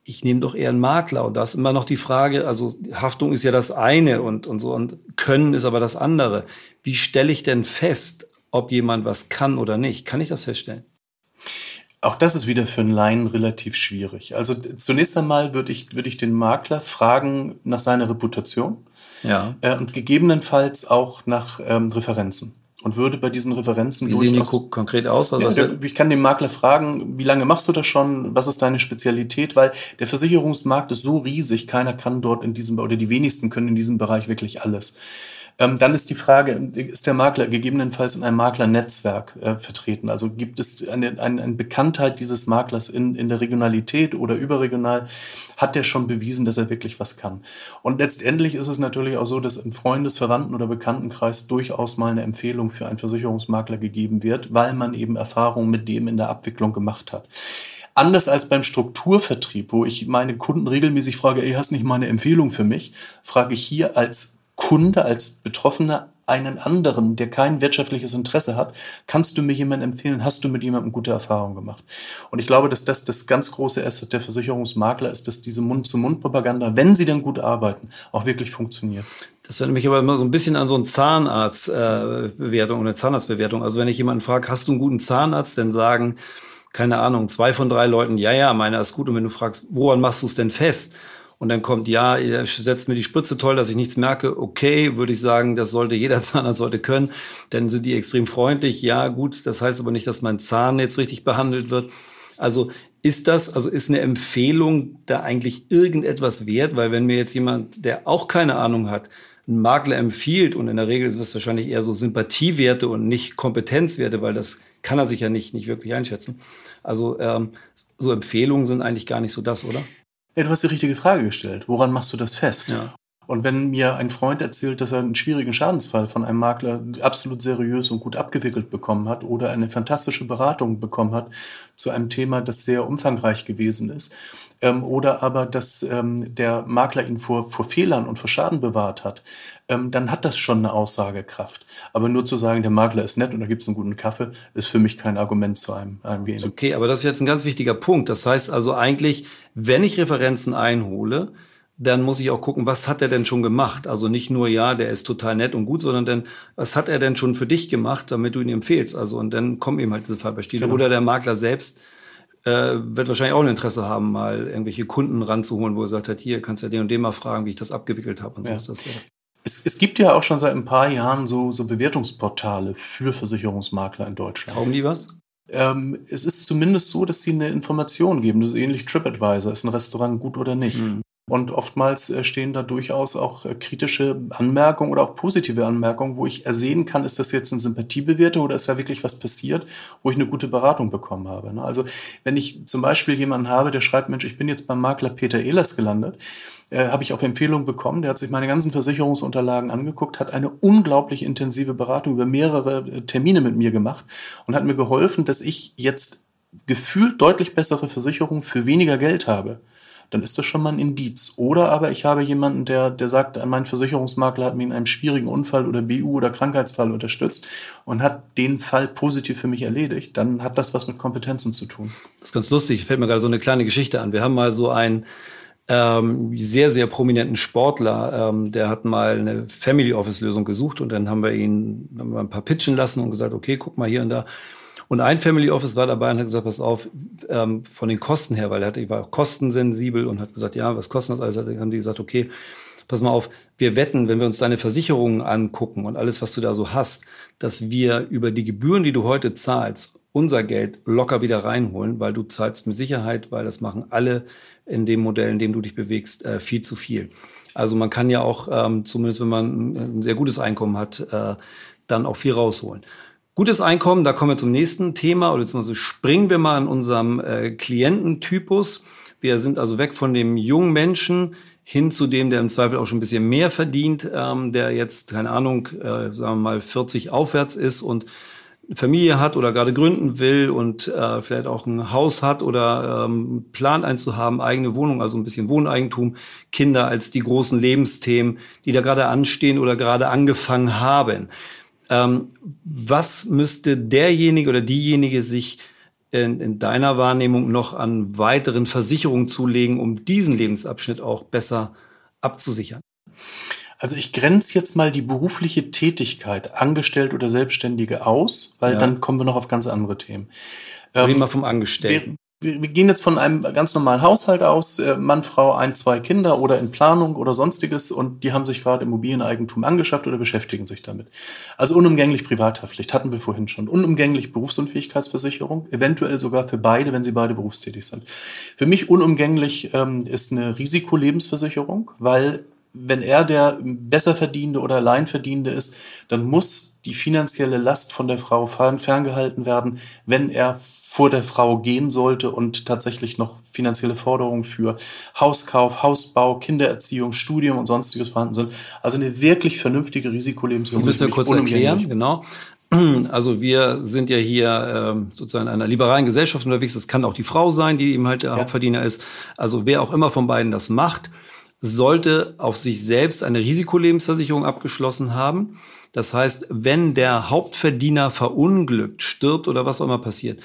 ich nehme doch eher einen Makler. Und da ist immer noch die Frage, also Haftung ist ja das eine und, und so, und Können ist aber das andere. Wie stelle ich denn fest, ob jemand was kann oder nicht? Kann ich das feststellen? Auch das ist wieder für einen Laien relativ schwierig. Also zunächst einmal würde ich, würde ich den Makler fragen nach seiner Reputation ja. Äh, und gegebenenfalls auch nach ähm, Referenzen. Und würde bei diesen Referenzen Wie sehen die konkret aus? Also ja, ich kann den Makler fragen, wie lange machst du das schon? Was ist deine Spezialität? Weil der Versicherungsmarkt ist so riesig, keiner kann dort in diesem, oder die wenigsten können in diesem Bereich wirklich alles. Ähm, dann ist die Frage, ist der Makler gegebenenfalls in einem Maklernetzwerk äh, vertreten? Also gibt es eine, eine, eine Bekanntheit dieses Maklers in, in der Regionalität oder überregional? Hat der schon bewiesen, dass er wirklich was kann? Und letztendlich ist es natürlich auch so, dass im Freundes-, Verwandten- oder Bekanntenkreis durchaus mal eine Empfehlung für einen Versicherungsmakler gegeben wird, weil man eben Erfahrungen mit dem in der Abwicklung gemacht hat. Anders als beim Strukturvertrieb, wo ich meine Kunden regelmäßig frage, ey, hast nicht mal eine Empfehlung für mich, frage ich hier als Kunde, als Betroffener einen anderen, der kein wirtschaftliches Interesse hat, kannst du mir jemanden empfehlen, hast du mit jemandem gute Erfahrungen gemacht? Und ich glaube, dass das das ganz große Asset der Versicherungsmakler ist, dass diese Mund-zu-Mund-Propaganda, wenn sie dann gut arbeiten, auch wirklich funktioniert. Das erinnert mich aber immer so ein bisschen an so eine Zahnarztbewertung äh, oder Zahnarztbewertung. Also wenn ich jemanden frage, hast du einen guten Zahnarzt, dann sagen, keine Ahnung, zwei von drei Leuten, ja, ja, meiner ist gut. Und wenn du fragst, woran machst du es denn fest? Und dann kommt, ja, ihr setzt mir die Spritze toll, dass ich nichts merke. Okay, würde ich sagen, das sollte jeder Zahnarzt sollte können. Dann sind die extrem freundlich. Ja, gut, das heißt aber nicht, dass mein Zahn jetzt richtig behandelt wird. Also ist das, also ist eine Empfehlung da eigentlich irgendetwas wert? Weil wenn mir jetzt jemand, der auch keine Ahnung hat, einen Makler empfiehlt und in der Regel ist das wahrscheinlich eher so Sympathiewerte und nicht Kompetenzwerte, weil das kann er sich ja nicht, nicht wirklich einschätzen. Also ähm, so Empfehlungen sind eigentlich gar nicht so das, oder? Ja, du hast die richtige Frage gestellt. Woran machst du das fest? Ja. Und wenn mir ein Freund erzählt, dass er einen schwierigen Schadensfall von einem Makler absolut seriös und gut abgewickelt bekommen hat oder eine fantastische Beratung bekommen hat zu einem Thema, das sehr umfangreich gewesen ist, ähm, oder aber, dass ähm, der Makler ihn vor, vor Fehlern und vor Schaden bewahrt hat, ähm, dann hat das schon eine Aussagekraft. Aber nur zu sagen, der Makler ist nett und da gibt es einen guten Kaffee, ist für mich kein Argument zu einem, einem Gehen. Okay, aber das ist jetzt ein ganz wichtiger Punkt. Das heißt also eigentlich, wenn ich Referenzen einhole, dann muss ich auch gucken, was hat er denn schon gemacht? Also nicht nur, ja, der ist total nett und gut, sondern dann, was hat er denn schon für dich gemacht, damit du ihn empfehlst? Also, und dann kommen eben halt diese Fallbeispiele. Genau. Oder der Makler selbst äh, wird wahrscheinlich auch ein Interesse haben, mal irgendwelche Kunden ranzuholen, wo er sagt hat, hier kannst du ja den und den mal fragen, wie ich das abgewickelt habe und ja. ist das. Ja. Es, es gibt ja auch schon seit ein paar Jahren so, so Bewertungsportale für Versicherungsmakler in Deutschland. Taugen die was? Ähm, es ist zumindest so, dass sie eine Information geben. Das ist ähnlich TripAdvisor. Ist ein Restaurant gut oder nicht? Mhm. Und oftmals äh, stehen da durchaus auch äh, kritische Anmerkungen oder auch positive Anmerkungen, wo ich ersehen kann, ist das jetzt eine Sympathiebewertung oder ist da wirklich was passiert, wo ich eine gute Beratung bekommen habe. Ne? Also wenn ich zum Beispiel jemanden habe, der schreibt, Mensch, ich bin jetzt beim Makler Peter Ehlers gelandet, äh, habe ich auf Empfehlung bekommen. Der hat sich meine ganzen Versicherungsunterlagen angeguckt, hat eine unglaublich intensive Beratung über mehrere äh, Termine mit mir gemacht und hat mir geholfen, dass ich jetzt gefühlt deutlich bessere Versicherungen für weniger Geld habe dann ist das schon mal ein Indiz. Oder aber ich habe jemanden, der, der sagt, mein Versicherungsmakler hat mich in einem schwierigen Unfall oder BU oder Krankheitsfall unterstützt und hat den Fall positiv für mich erledigt, dann hat das was mit Kompetenzen zu tun. Das ist ganz lustig, fällt mir gerade so eine kleine Geschichte an. Wir haben mal so einen ähm, sehr, sehr prominenten Sportler, ähm, der hat mal eine Family Office Lösung gesucht und dann haben wir ihn haben wir ein paar pitchen lassen und gesagt, okay, guck mal hier und da. Und ein Family Office war dabei und hat gesagt, pass auf, ähm, von den Kosten her, weil er hatte, war kostensensibel und hat gesagt, ja, was kostet das alles? Dann haben die gesagt, okay, pass mal auf, wir wetten, wenn wir uns deine Versicherungen angucken und alles, was du da so hast, dass wir über die Gebühren, die du heute zahlst, unser Geld locker wieder reinholen, weil du zahlst mit Sicherheit, weil das machen alle in dem Modell, in dem du dich bewegst, äh, viel zu viel. Also man kann ja auch, ähm, zumindest wenn man ein sehr gutes Einkommen hat, äh, dann auch viel rausholen. Gutes Einkommen, da kommen wir zum nächsten Thema, oder beziehungsweise springen wir mal an unserem äh, Kliententypus. Wir sind also weg von dem jungen Menschen hin zu dem, der im Zweifel auch schon ein bisschen mehr verdient, ähm, der jetzt, keine Ahnung, äh, sagen wir mal 40 aufwärts ist und Familie hat oder gerade gründen will und äh, vielleicht auch ein Haus hat oder ähm, plant eins zu haben, eigene Wohnung, also ein bisschen Wohneigentum, Kinder als die großen Lebensthemen, die da gerade anstehen oder gerade angefangen haben. Ähm, was müsste derjenige oder diejenige sich in, in deiner Wahrnehmung noch an weiteren Versicherungen zulegen, um diesen Lebensabschnitt auch besser abzusichern? Also ich grenze jetzt mal die berufliche Tätigkeit, angestellt oder Selbstständige aus, weil ja. dann kommen wir noch auf ganz andere Themen. Reden wir ähm, vom Angestellten wir, gehen jetzt von einem ganz normalen Haushalt aus, äh, Mann, Frau, ein, zwei Kinder oder in Planung oder sonstiges und die haben sich gerade Immobilieneigentum angeschafft oder beschäftigen sich damit. Also unumgänglich Privathaftpflicht hatten wir vorhin schon. Unumgänglich Berufsunfähigkeitsversicherung, eventuell sogar für beide, wenn sie beide berufstätig sind. Für mich unumgänglich ähm, ist eine Risikolebensversicherung, weil wenn er der besser verdienende oder Alleinverdienende ist, dann muss die finanzielle Last von der Frau ferngehalten werden, wenn er vor der Frau gehen sollte und tatsächlich noch finanzielle Forderungen für Hauskauf, Hausbau, Kindererziehung, Studium und sonstiges vorhanden sind. Also eine wirklich vernünftige Risikolebensversicherung. Das müssen wir kurz erklären, genau. Also wir sind ja hier ähm, sozusagen in einer liberalen Gesellschaft unterwegs. Das kann auch die Frau sein, die eben halt der ja. Hauptverdiener ist. Also wer auch immer von beiden das macht, sollte auf sich selbst eine Risikolebensversicherung abgeschlossen haben. Das heißt, wenn der Hauptverdiener verunglückt, stirbt oder was auch immer passiert,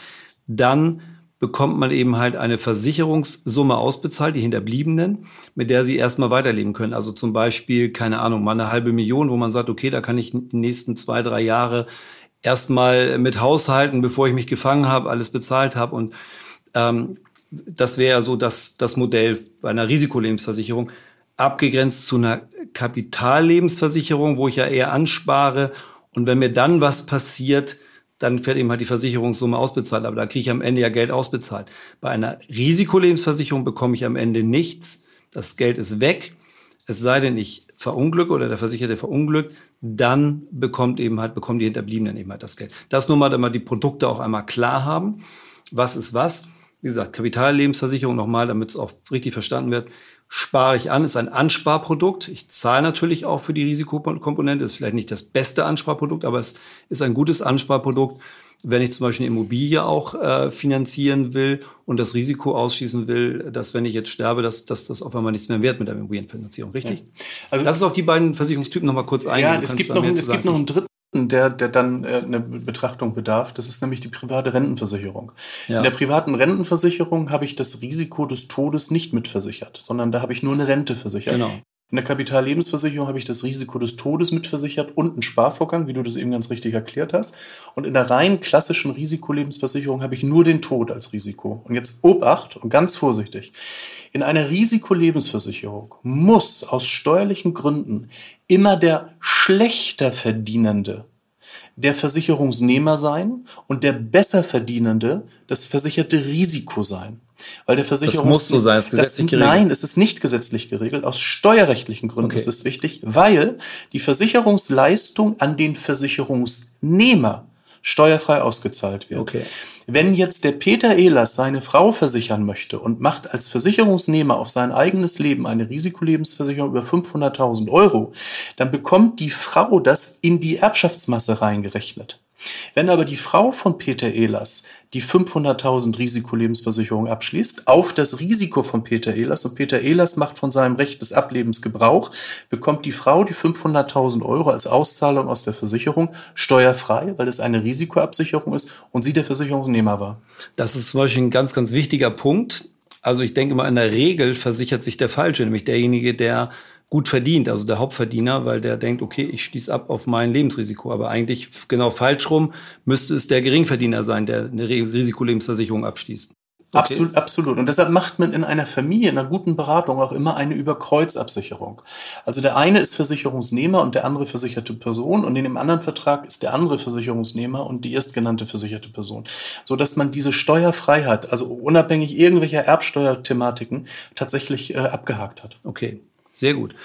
dann bekommt man eben halt eine Versicherungssumme ausbezahlt, die Hinterbliebenen, mit der sie erstmal weiterleben können. Also zum Beispiel, keine Ahnung, mal eine halbe Million, wo man sagt, okay, da kann ich die nächsten zwei, drei Jahre erstmal mit haushalten, bevor ich mich gefangen habe, alles bezahlt habe. Und ähm, das wäre so das, das Modell bei einer Risikolebensversicherung, abgegrenzt zu einer Kapitallebensversicherung, wo ich ja eher anspare. Und wenn mir dann was passiert, dann fährt eben halt die Versicherungssumme ausbezahlt. Aber da kriege ich am Ende ja Geld ausbezahlt. Bei einer Risikolebensversicherung bekomme ich am Ende nichts. Das Geld ist weg. Es sei denn, ich verunglücke oder der Versicherte verunglückt, dann bekommt eben halt, bekommen die Hinterbliebenen eben halt das Geld. Das nur mal, damit die Produkte auch einmal klar haben. Was ist was? Wie gesagt, Kapitallebensversicherung nochmal, damit es auch richtig verstanden wird spare ich an, ist ein Ansparprodukt. Ich zahle natürlich auch für die Risikokomponente, ist vielleicht nicht das beste Ansparprodukt, aber es ist ein gutes Ansparprodukt, wenn ich zum Beispiel eine Immobilie auch äh, finanzieren will und das Risiko ausschließen will, dass wenn ich jetzt sterbe, dass, dass das auf einmal nichts mehr wert mit der Immobilienfinanzierung, richtig? Ja. Also, Lass uns auf die beiden Versicherungstypen nochmal kurz eingehen. Ja, es gibt, noch, es gibt noch einen dritten der, der dann äh, eine Betrachtung bedarf. Das ist nämlich die private Rentenversicherung. Ja. In der privaten Rentenversicherung habe ich das Risiko des Todes nicht mitversichert, sondern da habe ich nur eine Rente versichert. Genau. In der Kapitallebensversicherung habe ich das Risiko des Todes mitversichert und einen Sparvorgang, wie du das eben ganz richtig erklärt hast. Und in der rein klassischen Risikolebensversicherung habe ich nur den Tod als Risiko. Und jetzt Obacht und ganz vorsichtig. In einer Risikolebensversicherung muss aus steuerlichen Gründen immer der schlechter Verdienende der Versicherungsnehmer sein und der besser Verdienende das versicherte Risiko sein. Weil der Versicherungs das muss so sein, ist gesetzlich das, geregelt. Nein, es ist nicht gesetzlich geregelt. Aus steuerrechtlichen Gründen Okay. ist es wichtig, weil die Versicherungsleistung an den Versicherungsnehmer steuerfrei ausgezahlt wird. Okay. Wenn jetzt der Peter Ehlers seine Frau versichern möchte und macht als Versicherungsnehmer auf sein eigenes Leben eine Risikolebensversicherung über 500.000 Euro, dann bekommt die Frau das in die Erbschaftsmasse reingerechnet. Wenn aber die Frau von Peter Ehlers die 500.000 Risikolebensversicherung abschließt, auf das Risiko von Peter Ehlers und Peter Ehlers macht von seinem Recht des Ablebens Gebrauch, bekommt die Frau die 500.000 Euro als Auszahlung aus der Versicherung steuerfrei, weil es eine Risikoabsicherung ist und sie der Versicherungsnehmer war. Das ist zum Beispiel ein ganz, ganz wichtiger Punkt. Also ich denke mal, in der Regel versichert sich der Falsche, nämlich derjenige, der gut verdient, also der Hauptverdiener, weil der denkt, okay, ich schließe ab auf mein Lebensrisiko. Aber eigentlich genau falsch rum müsste es der Geringverdiener sein, der eine Risikolebensversicherung abschließt. Okay. Absolut, absolut. Und deshalb macht man in einer Familie, in einer guten Beratung auch immer eine Überkreuzabsicherung. Also der eine ist Versicherungsnehmer und der andere versicherte Person und in dem anderen Vertrag ist der andere Versicherungsnehmer und die erstgenannte versicherte Person. So dass man diese Steuerfreiheit, also unabhängig irgendwelcher Erbsteuerthematiken, tatsächlich äh, abgehakt hat. Okay, sehr gut.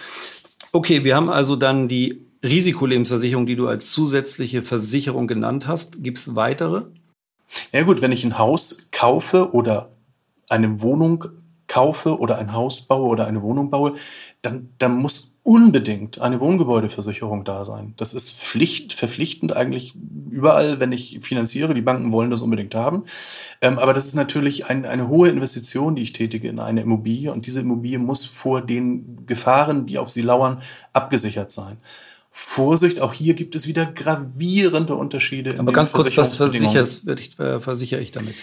Okay, wir haben also dann die Risikolebensversicherung, die du als zusätzliche Versicherung genannt hast. Gibt es weitere? Ja gut, wenn ich ein Haus kaufe oder eine Wohnung kaufe oder ein Haus baue oder eine Wohnung baue, dann, dann muss unbedingt eine Wohngebäudeversicherung da sein. Das ist Pflicht, verpflichtend eigentlich überall, wenn ich finanziere. Die Banken wollen das unbedingt haben. Ähm, aber das ist natürlich ein, eine hohe Investition, die ich tätige in eine Immobilie. Und diese Immobilie muss vor den Gefahren, die auf sie lauern, abgesichert sein. Vorsicht, auch hier gibt es wieder gravierende Unterschiede. in Aber ganz kurz, was ich, äh, versichere ich damit?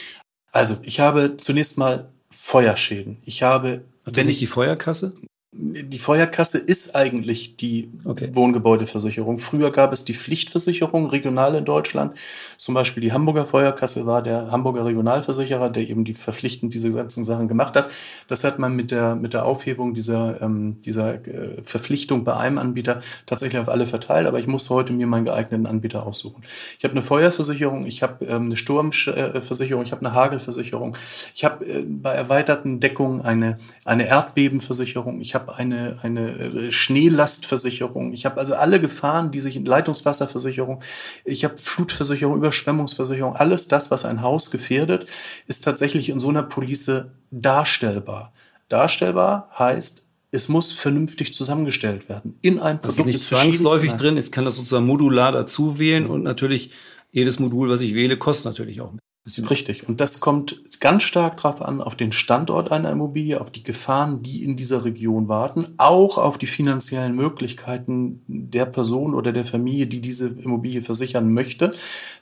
Also, ich habe zunächst mal Feuerschäden. Ich habe, Hat wenn ich die Feuerkasse? Die Feuerkasse ist eigentlich die Okay. Wohngebäudeversicherung. Früher gab es die Pflichtversicherung regional in Deutschland. Zum Beispiel die Hamburger Feuerkasse war der Hamburger Regionalversicherer, der eben die verpflichtend diese ganzen Sachen gemacht hat. Das hat man mit der, mit der Aufhebung dieser, ähm, dieser äh, Verpflichtung bei einem Anbieter tatsächlich auf alle verteilt. Aber ich muss heute mir meinen geeigneten Anbieter aussuchen. Ich habe eine Feuerversicherung, ich habe ähm, eine Sturmversicherung, ich habe eine Hagelversicherung, ich habe äh, bei erweiterten Deckungen eine, eine Erdbebenversicherung, ich habe eine, eine äh, Schneelastversicherung, ich habe also alle Gefahren, die sich in Leitungswasserversicherung, ich habe Flutversicherung, Überschwemmungsversicherung, alles das, was ein Haus gefährdet, ist tatsächlich in so einer Police darstellbar. Darstellbar heißt, es muss vernünftig zusammengestellt werden. In Das ist Produkt nicht ist verschiedenste- zwangsläufig drin. Ich kann das sozusagen modular dazu wählen und natürlich jedes Modul, was ich wähle, kostet natürlich auch ein bisschen. Richtig. Und das kommt ganz stark drauf an, auf den Standort einer Immobilie, auf die Gefahren, die in dieser Region warten, auch auf die finanziellen Möglichkeiten der Person oder der Familie, die diese Immobilie versichern möchte.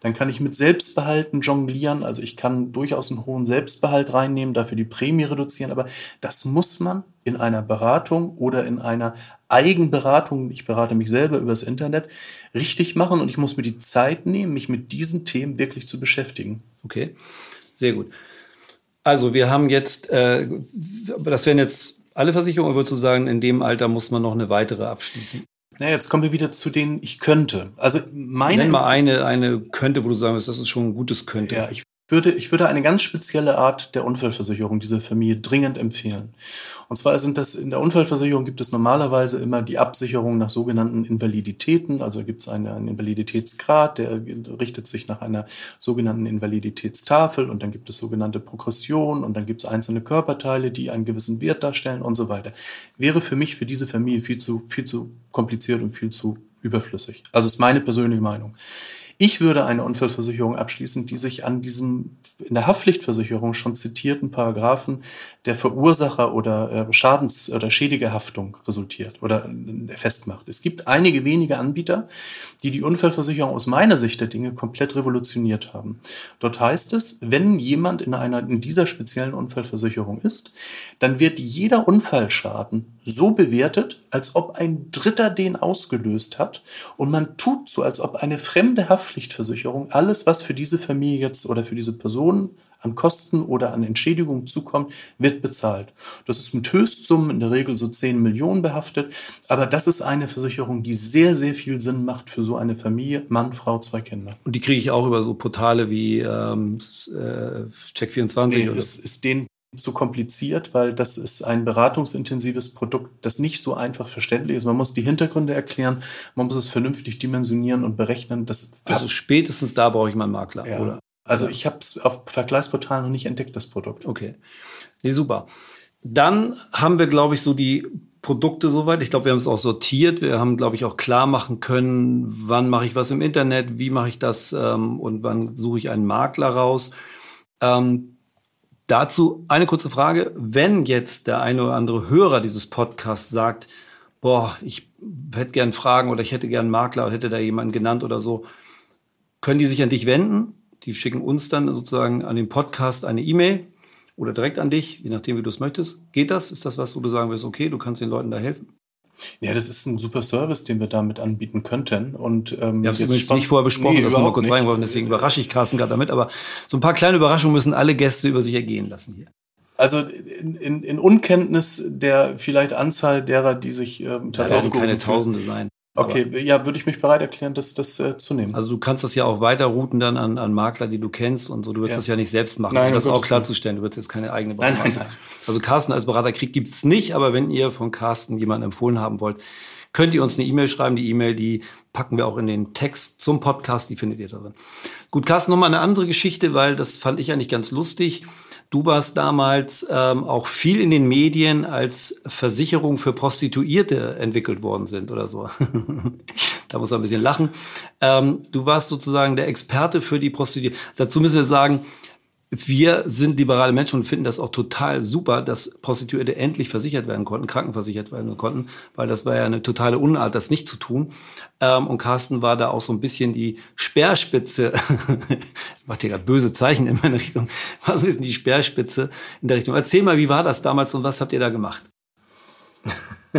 Dann kann ich mit Selbstbehalten jonglieren. Also ich kann durchaus einen hohen Selbstbehalt reinnehmen, dafür die Prämie reduzieren. Aber das muss man in einer Beratung oder in einer Eigenberatung, ich berate mich selber übers Internet, richtig machen. Und ich muss mir die Zeit nehmen, mich mit diesen Themen wirklich zu beschäftigen. Okay, sehr gut. Also wir haben jetzt, äh, das wären jetzt alle Versicherungen, würdest du sagen, in dem Alter muss man noch eine weitere abschließen. Na, jetzt kommen wir wieder zu den ich könnte. Also meine Nenn mal eine, eine könnte, wo du sagen würdest, das ist schon ein gutes könnte. Ja, ich würde, ich würde eine ganz spezielle Art der Unfallversicherung dieser Familie dringend empfehlen. Und zwar sind das, in der Unfallversicherung gibt es normalerweise immer die Absicherung nach sogenannten Invaliditäten. Also gibt es eine, einen Invaliditätsgrad, der richtet sich nach einer sogenannten Invaliditätstafel und dann gibt es sogenannte Progression und dann gibt es einzelne Körperteile, die einen gewissen Wert darstellen und so weiter. Wäre für mich, für diese Familie viel zu, viel zu kompliziert und viel zu überflüssig. Also ist meine persönliche Meinung. Ich würde eine Unfallversicherung abschließen, die sich an diesem in der Haftpflichtversicherung schon zitierten Paragraphen der Verursacher oder äh, Schadens- oder Schädigerhaftung resultiert oder äh, festmacht. Es gibt einige wenige Anbieter, die die Unfallversicherung aus meiner Sicht der Dinge komplett revolutioniert haben. Dort heißt es, wenn jemand in einer in dieser speziellen Unfallversicherung ist, dann wird jeder Unfallschaden so bewertet, als ob ein Dritter den ausgelöst hat und man tut so, als ob eine fremde Haftpflichtversicherung alles, was für diese Familie jetzt oder für diese Person an Kosten oder an Entschädigungen zukommt, wird bezahlt. Das ist mit Höchstsummen in der Regel so 10 Millionen behaftet, aber das ist eine Versicherung, die sehr, sehr viel Sinn macht für so eine Familie, Mann, Frau, zwei Kinder. Und die kriege ich auch über so Portale wie ähm, äh, Check24 Nee, oder es ist den zu kompliziert, weil das ist ein beratungsintensives Produkt, das nicht so einfach verständlich ist. Man muss die Hintergründe erklären, man muss es vernünftig dimensionieren und berechnen. Das also spätestens da brauche ich mal einen Makler, ja. oder? Also ich habe es auf Vergleichsportalen noch nicht entdeckt, das Produkt. Okay. Nee, super. Dann haben wir, glaube ich, so die Produkte soweit. Ich glaube, wir haben es auch sortiert. Wir haben, glaube ich, auch klar machen können, wann mache ich was im Internet, wie mache ich das ähm, und wann suche ich einen Makler raus. Ähm, Dazu eine kurze Frage. Wenn jetzt der eine oder andere Hörer dieses Podcasts sagt, boah, ich hätte gern Fragen oder ich hätte gern Makler oder hätte da jemanden genannt oder so, können die sich an dich wenden? Die schicken uns dann sozusagen an den Podcast eine E-Mail oder direkt an dich, je nachdem, wie du es möchtest. Geht das? Ist das was, wo du sagen wirst, okay, du kannst den Leuten da helfen? Ja, das ist ein super Service, den wir damit anbieten könnten. Und ähm, wir haben es nicht vorher besprochen, nee, das mal kurz reingeworfen, deswegen überrasche ich Carsten gerade damit. Aber so ein paar kleine Überraschungen müssen alle Gäste über sich ergehen lassen hier. Also in, in, in Unkenntnis der vielleicht Anzahl derer, die sich ähm, tatsächlich. Ja, keine Tausende sein. Okay, Aber, ja, würde ich mich bereit erklären, das, das äh, zu nehmen. Also du kannst das ja auch weiter routen dann an, an Makler, die du kennst und so. Du wirst ja. das ja nicht selbst machen, nein, um das auch klarzustellen. Du wirst jetzt keine eigene Beratung nein, nein, nein. Also Carsten als Berater kriegt gibt's nicht, aber wenn ihr von Carsten jemanden empfohlen haben wollt, könnt ihr uns eine E-Mail schreiben. Die E-Mail, die packen wir auch in den Text zum Podcast, die findet ihr darin. Gut, Carsten, nochmal eine andere Geschichte, weil das fand ich eigentlich ganz lustig. Du warst damals ähm, auch viel in den Medien, als Versicherungen für Prostituierte entwickelt worden sind oder so. da muss man ein bisschen lachen. Ähm, du warst sozusagen der Experte für die Prostituierte. Dazu müssen wir sagen, wir sind liberale Menschen und finden das auch total super, dass Prostituierte endlich versichert werden konnten, krankenversichert werden konnten, weil das war ja eine totale Unart, das nicht zu tun. Ähm, und Carsten war da auch so ein bisschen die Speerspitze, macht hier gerade böse Zeichen in meine Richtung, war so ein bisschen die Speerspitze in der Richtung. Erzähl mal, wie war das damals und was habt ihr da gemacht?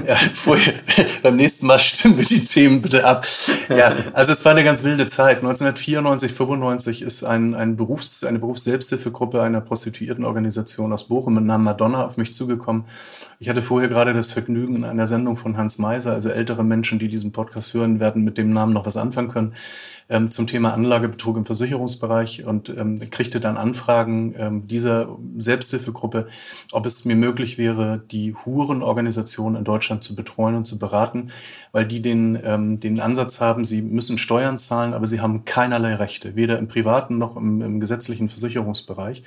Ja, vorher, beim nächsten Mal stimmen wir die Themen bitte ab. Ja, also es war eine ganz wilde Zeit. 1994, 95 ist ein, ein Berufs-, eine Berufsselbsthilfegruppe einer Prostituiertenorganisation aus Bochum mit Namen Madonna auf mich zugekommen ich hatte vorher gerade das Vergnügen in einer Sendung von Hans Meiser, also ältere Menschen, die diesen Podcast hören, werden mit dem Namen noch was anfangen können, ähm, zum Thema Anlagebetrug im Versicherungsbereich und ähm, kriegte dann Anfragen ähm, dieser Selbsthilfegruppe, ob es mir möglich wäre, die Hurenorganisation in Deutschland zu betreuen und zu beraten, weil die den, ähm, den Ansatz haben, sie müssen Steuern zahlen, aber sie haben keinerlei Rechte, weder im privaten noch im, im gesetzlichen Versicherungsbereich.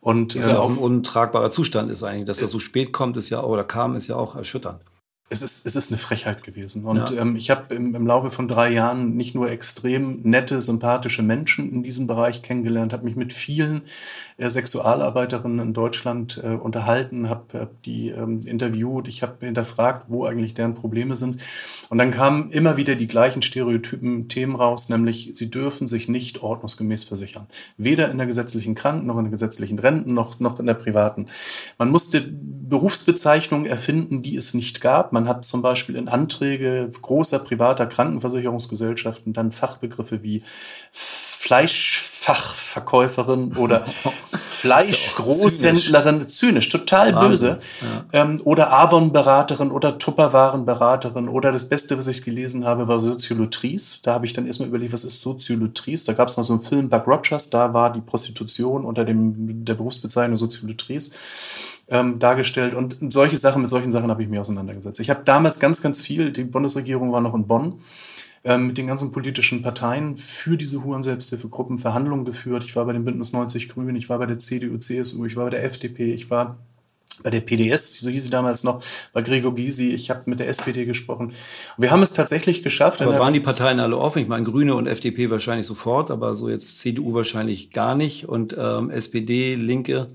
Und, das ist ja auch ein untragbarer Zustand ist eigentlich, dass das so spät kommt, ist ja oder kam, ist ja auch erschütternd es ist, es ist eine Frechheit gewesen. Und ja. ähm, ich habe im, im Laufe von drei Jahren nicht nur extrem nette, sympathische Menschen in diesem Bereich kennengelernt, habe mich mit vielen äh, Sexualarbeiterinnen in Deutschland äh, unterhalten, habe hab die ähm, interviewt, ich habe hinterfragt, wo eigentlich deren Probleme sind. Und dann kamen immer wieder die gleichen Stereotypen Themen raus, nämlich sie dürfen sich nicht ordnungsgemäß versichern. Weder in der gesetzlichen Kranken, noch in der gesetzlichen Renten, noch, noch in der privaten. Man musste Berufsbezeichnungen erfinden, die es nicht gab. Man hat zum Beispiel in Anträge großer privater Krankenversicherungsgesellschaften dann Fachbegriffe wie Fleischfachverkäuferin oder Fleischgroßhändlerin, zynisch. zynisch, total Wahnsinn. böse. Ja. Ähm, oder Avon-Beraterin oder Tupperwaren-Beraterin oder das Beste, was ich gelesen habe, war Soziolotries. Da habe ich dann erstmal überlegt, was ist Soziolotries? Da gab es noch so einen Film, Buck Rogers, da war die Prostitution unter dem, der Berufsbezeichnung Soziolotries ähm, dargestellt. Und solche Sachen, mit solchen Sachen habe ich mich auseinandergesetzt. Ich habe damals ganz, ganz viel, die Bundesregierung war noch in Bonn, ähm, mit den ganzen politischen Parteien für diese Huren-Selbsthilfegruppen Verhandlungen geführt. Ich war bei den Bündnis 90 Grünen, ich war bei der CDU, CSU, ich war bei der FDP, ich war bei der PDS, so hieß sie damals noch, bei Gregor Gysi, ich habe mit der SPD gesprochen. Wir haben es tatsächlich geschafft. Aber waren die Parteien alle offen? Ich meine, Grüne und FDP wahrscheinlich sofort, aber so jetzt CDU wahrscheinlich gar nicht und ähm, SPD, Linke?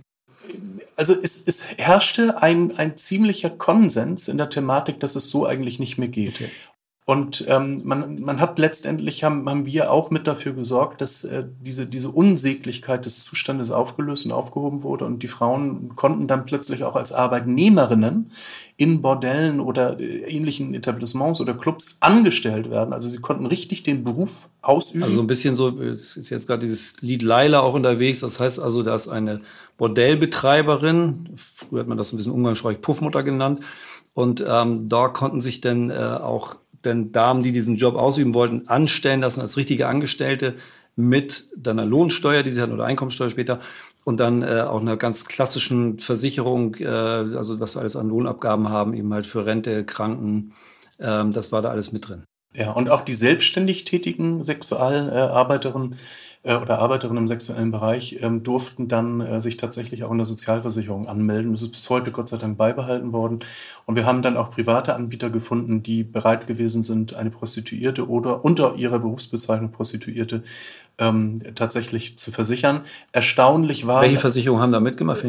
also es, es herrschte ein, ein ziemlicher Konsens in der Thematik, dass es so eigentlich nicht mehr geht. Okay. Und ähm, man, man hat letztendlich, haben, haben wir auch mit dafür gesorgt, dass äh, diese, diese Unsäglichkeit des Zustandes aufgelöst und aufgehoben wurde. Und die Frauen konnten dann plötzlich auch als Arbeitnehmerinnen in Bordellen oder äh, ähnlichen Etablissements oder Clubs angestellt werden. Also sie konnten richtig den Beruf ausüben. Also ein bisschen so, es ist jetzt gerade dieses Lied Laila auch unterwegs. Das heißt also, da ist eine Bordellbetreiberin, früher hat man das ein bisschen umgangssprachlich Puffmutter genannt. Und ähm, da konnten sich dann äh, auch denn Damen, die diesen Job ausüben wollten, anstellen lassen als richtige Angestellte mit deiner Lohnsteuer, die sie hatten, oder Einkommensteuer später. und dann äh, auch einer ganz klassischen Versicherung, äh, also was wir alles an Lohnabgaben haben, eben halt für Rente, Kranken, ähm, das war da alles mit drin. Ja, und auch die selbstständig tätigen Sexualarbeiterinnen äh, oder Arbeiterinnen im sexuellen Bereich ähm, durften dann äh, sich tatsächlich auch in der Sozialversicherung anmelden. Das ist bis heute Gott sei Dank beibehalten worden. Und wir haben dann auch private Anbieter gefunden, die bereit gewesen sind, eine Prostituierte oder unter ihrer Berufsbezeichnung Prostituierte ähm, tatsächlich zu versichern. Erstaunlich war. Welche Versicherungen haben da mitgemacht?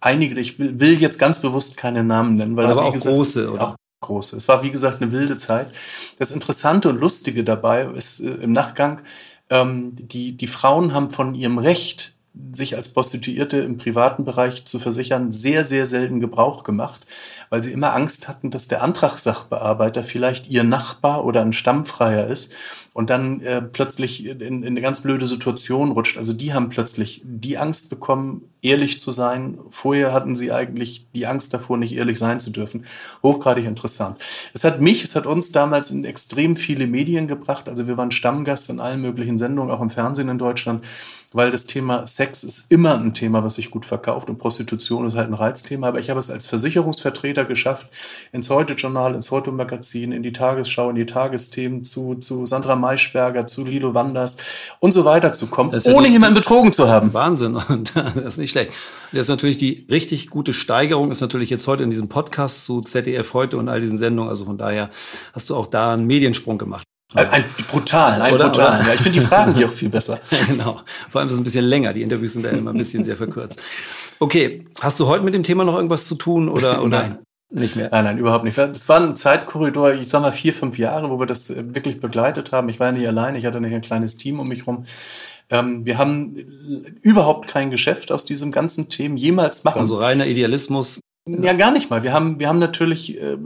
Einige, ich will, will, jetzt ganz bewusst keine Namen nennen, weil Aber das auch gesagt, große, oder? Auch große. Es war, wie gesagt, eine wilde Zeit. Das Interessante und Lustige dabei ist äh, im Nachgang, ähm, die, die Frauen haben von ihrem Recht, sich als Prostituierte im privaten Bereich zu versichern, sehr, sehr selten Gebrauch gemacht, weil sie immer Angst hatten, dass der Antragssachbearbeiter vielleicht ihr Nachbar oder ein Stammfreier ist und dann äh, plötzlich in, in eine ganz blöde Situation rutscht. Also die haben plötzlich die Angst bekommen, ehrlich zu sein. Vorher hatten sie eigentlich die Angst davor, nicht ehrlich sein zu dürfen. Hochgradig interessant. Es hat mich, es hat uns damals in extrem viele Medien gebracht. Also wir waren Stammgast in allen möglichen Sendungen, auch im Fernsehen in Deutschland weil das Thema Sex ist immer ein Thema, was sich gut verkauft und Prostitution ist halt ein Reizthema. Aber ich habe es als Versicherungsvertreter geschafft, ins Heute-Journal, ins Heute-Magazin, in die Tagesschau, in die Tagesthemen zu, zu Sandra Maischberger, zu Lilo Wanders und so weiter zu kommen, ohne jemanden betrogen zu haben. Wahnsinn. Und das ist nicht schlecht. Das ist natürlich die richtig gute Steigerung, ist natürlich jetzt heute in diesem Podcast zu ZDF heute und all diesen Sendungen. Also von daher hast du auch da einen Mediensprung gemacht. Ein, brutal, ein oder, brutal. Oder? Ja, ich finde die Fragen hier auch viel besser. genau. Vor allem ist es ein bisschen länger. Die Interviews sind da immer ein bisschen sehr verkürzt. Okay, hast du heute mit dem Thema noch irgendwas zu tun oder, oder? Nein. Nicht mehr. Nein, nein, überhaupt nicht. Das war ein Zeitkorridor, ich sag mal vier, fünf Jahre, wo wir das äh, wirklich begleitet haben. Ich war ja nicht allein, ich hatte nicht ein kleines Team um mich rum. Ähm, wir haben überhaupt kein Geschäft aus diesem ganzen Thema jemals machen. Also reiner Idealismus. Ja, gar nicht mal. Wir haben, wir haben natürlich, äh,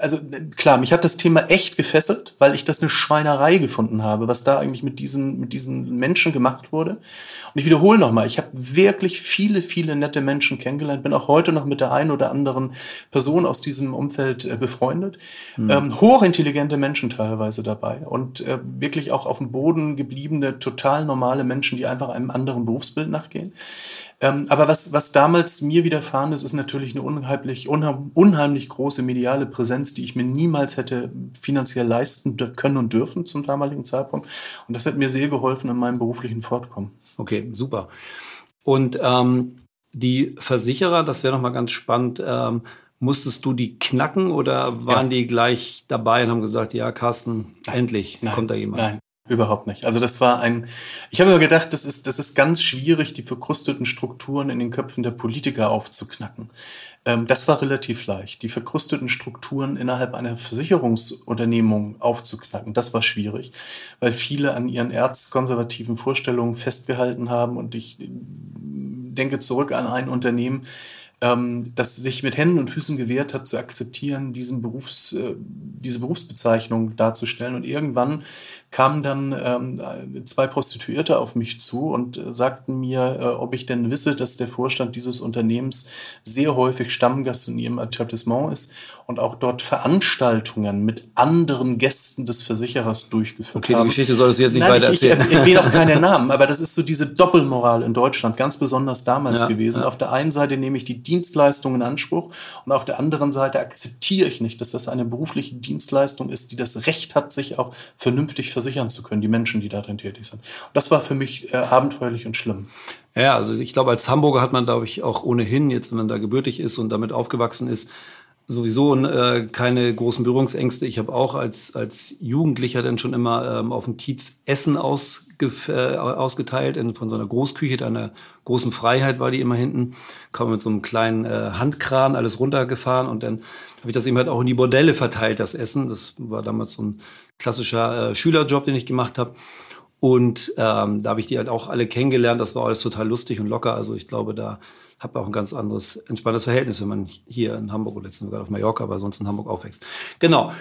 also klar, mich hat das Thema echt gefesselt, weil ich das eine Schweinerei gefunden habe, was da eigentlich mit diesen, mit diesen Menschen gemacht wurde. Und ich wiederhole nochmal, ich habe wirklich viele, viele nette Menschen kennengelernt, bin auch heute noch mit der einen oder anderen Person aus diesem Umfeld äh, befreundet. Mhm. Ähm, hochintelligente Menschen teilweise dabei und äh, wirklich auch auf dem Boden gebliebene, total normale Menschen, die einfach einem anderen Berufsbild nachgehen. Ähm, aber was, was damals mir widerfahren ist, ist natürlich eine unheimlich, unheimlich große mediale Präsenz, die ich mir niemals hätte finanziell leisten können und dürfen zum damaligen Zeitpunkt. Und das hat mir sehr geholfen in meinem beruflichen Fortkommen. Okay, super. Und ähm, die Versicherer, das wäre nochmal ganz spannend, ähm, Musstest du die knacken oder waren ja. die gleich dabei und haben gesagt, ja, Carsten, nein, endlich nein, kommt da jemand? Nein, Überhaupt nicht. Also das war ein, ich habe mir gedacht, das ist, das ist ganz schwierig, die verkrusteten Strukturen in den Köpfen der Politiker aufzuknacken. Ähm, das war relativ leicht. Die verkrusteten Strukturen innerhalb einer Versicherungsunternehmung aufzuknacken, das war schwierig, weil viele an ihren erzkonservativen Vorstellungen festgehalten haben und ich denke zurück an ein Unternehmen, ähm, das sich mit Händen und Füßen gewehrt hat, zu akzeptieren, diesen Berufs, äh, diese Berufsbezeichnung darzustellen. Und irgendwann kamen dann ähm, zwei Prostituierte auf mich zu und äh, sagten mir, äh, ob ich denn wisse, dass der Vorstand dieses Unternehmens sehr häufig Stammgast in ihrem Etablissement ist und auch dort Veranstaltungen mit anderen Gästen des Versicherers durchgeführt okay, haben. Okay, die Geschichte solltest du jetzt nicht Nein, weiter erzählen. Ich, ich erwähne auch keine Namen, aber das ist so diese Doppelmoral in Deutschland, ganz besonders damals ja, gewesen. Ja. Auf der einen Seite nehme ich die Dienstleistung in Anspruch und auf der anderen Seite akzeptiere ich nicht, dass das eine berufliche Dienstleistung ist, die das Recht hat, sich auch vernünftig versichern zu können, die Menschen, die darin tätig sind. Und das war für mich äh, abenteuerlich und schlimm. Ja, also ich glaube, als Hamburger hat man, glaube ich, auch ohnehin, jetzt wenn man da gebürtig ist und damit aufgewachsen ist, sowieso äh, keine großen Berührungsängste. Ich habe auch als, als Jugendlicher dann schon immer ähm, auf dem Kiez Essen ausge, äh, ausgeteilt, in, von so einer Großküche, einer großen Freiheit war die immer hinten. Kam mit so einem kleinen äh, Handkran alles runtergefahren und dann habe ich das eben halt auch in die Bordelle verteilt, das Essen. Das war damals so ein klassischer äh, Schülerjob, den ich gemacht habe. Und ähm, da habe ich die halt auch alle kennengelernt. Das war alles total lustig und locker. Also ich glaube, da habe auch ein ganz anderes, entspanntes Verhältnis, wenn man hier in Hamburg oder letztens sogar auf Mallorca, aber sonst in Hamburg aufwächst. Genau.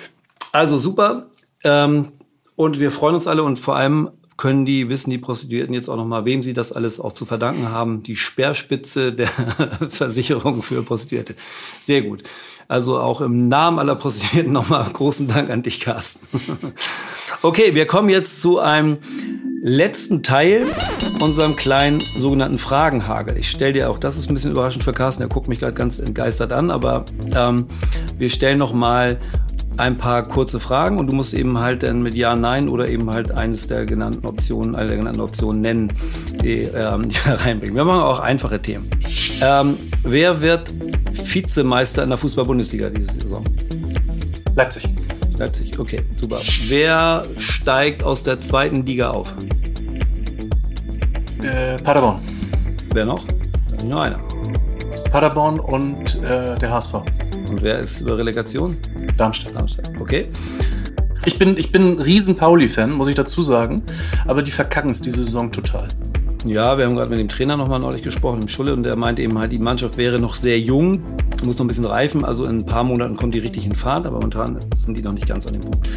Also super. Ähm, und wir freuen uns alle und vor allem können die, wissen die Prostituierten jetzt auch nochmal, wem sie das alles auch zu verdanken haben. Die Speerspitze der Versicherung für Prostituierte. Sehr gut. Also auch im Namen aller Prostituierten nochmal großen Dank an dich, Carsten. okay, wir kommen jetzt zu einem letzten Teil unserem kleinen sogenannten Fragenhagel. Ich stelle dir auch, das ist ein bisschen überraschend für Carsten, er guckt mich gerade ganz entgeistert an, aber ähm, wir stellen noch mal ein paar kurze Fragen und du musst eben halt dann mit Ja, Nein oder eben halt eines der genannten Optionen, alle der genannten Optionen nennen, die, ähm, die wir reinbringen. Wir machen auch einfache Themen. Ähm, wer wird Vizemeister in der Fußball-Bundesliga diese Saison? Leipzig. Leipzig, okay, super. Wer steigt aus der zweiten Liga auf? Äh, Paderborn. Wer noch? Nur einer. Paderborn und äh, der HSV. Und wer ist über Relegation? Darmstadt. Darmstadt. Okay. Ich bin, ich bin ein riesen Pauli-Fan, muss ich dazu sagen. Aber die verkacken es diese Saison total. Ja, wir haben gerade mit dem Trainer nochmal neulich gesprochen, im Schulle, und der meinte eben halt, die Mannschaft wäre noch sehr jung, muss noch ein bisschen reifen, also in ein paar Monaten kommt die richtig in Fahrt, aber momentan sind die noch nicht ganz an dem Punkt.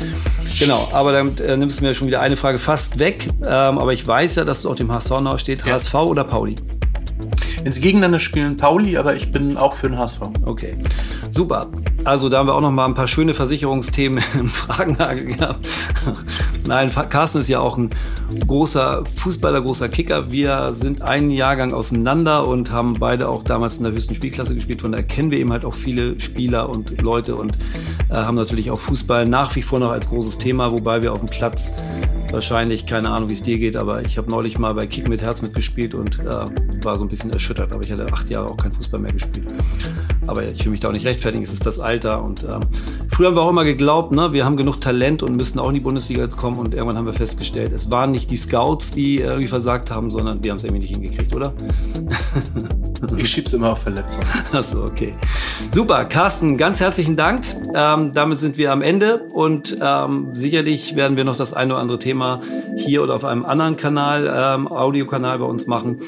Genau, aber dann äh, nimmst du mir schon wieder eine Frage fast weg, ähm, aber ich weiß ja, dass du auf dem HSV noch steht, Ja. HSV oder Pauli? Wenn sie gegeneinander spielen, Pauli, aber ich bin auch für den HSV. Okay, super. Also da haben wir auch noch mal ein paar schöne Versicherungsthemen im Fragenhagel gehabt. Nein, Carsten ist ja auch ein großer Fußballer, großer Kicker. Wir sind einen Jahrgang auseinander und haben beide auch damals in der höchsten Spielklasse gespielt. Von daher kennen wir eben halt auch viele Spieler und Leute und äh, haben natürlich auch Fußball nach wie vor noch als großes Thema, wobei wir auf dem Platz wahrscheinlich, keine Ahnung, wie es dir geht, aber ich habe neulich mal bei Kick mit Herz mitgespielt und äh, war so ein bisschen erschüttert. Aber ich hatte acht Jahre auch kein Fußball mehr gespielt. Aber ich will mich da auch nicht rechtfertigen, es ist das Alter. Und ähm, früher haben wir auch immer geglaubt, ne, wir haben genug Talent und müssten auch in die Bundesliga kommen. Und irgendwann haben wir festgestellt, es waren nicht die Scouts, die irgendwie versagt haben, sondern wir haben es irgendwie nicht hingekriegt, oder? Ich schieb's immer auf Verletzung. Achso, okay. Super, Carsten, ganz herzlichen Dank. Ähm, damit sind wir am Ende und ähm, sicherlich werden wir noch das eine oder andere Thema hier oder auf einem anderen Kanal, ähm, Audiokanal bei uns machen.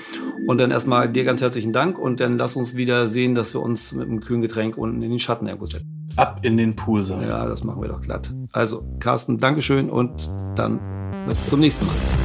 Und dann erstmal dir ganz herzlichen Dank und dann lass uns wieder sehen, dass wir uns mit einem kühlen Getränk unten in den Schatten irgendwo setzen. Ab in den Pool sein. Ja, das machen wir doch glatt. Also, Carsten, Dankeschön und dann bis zum nächsten Mal.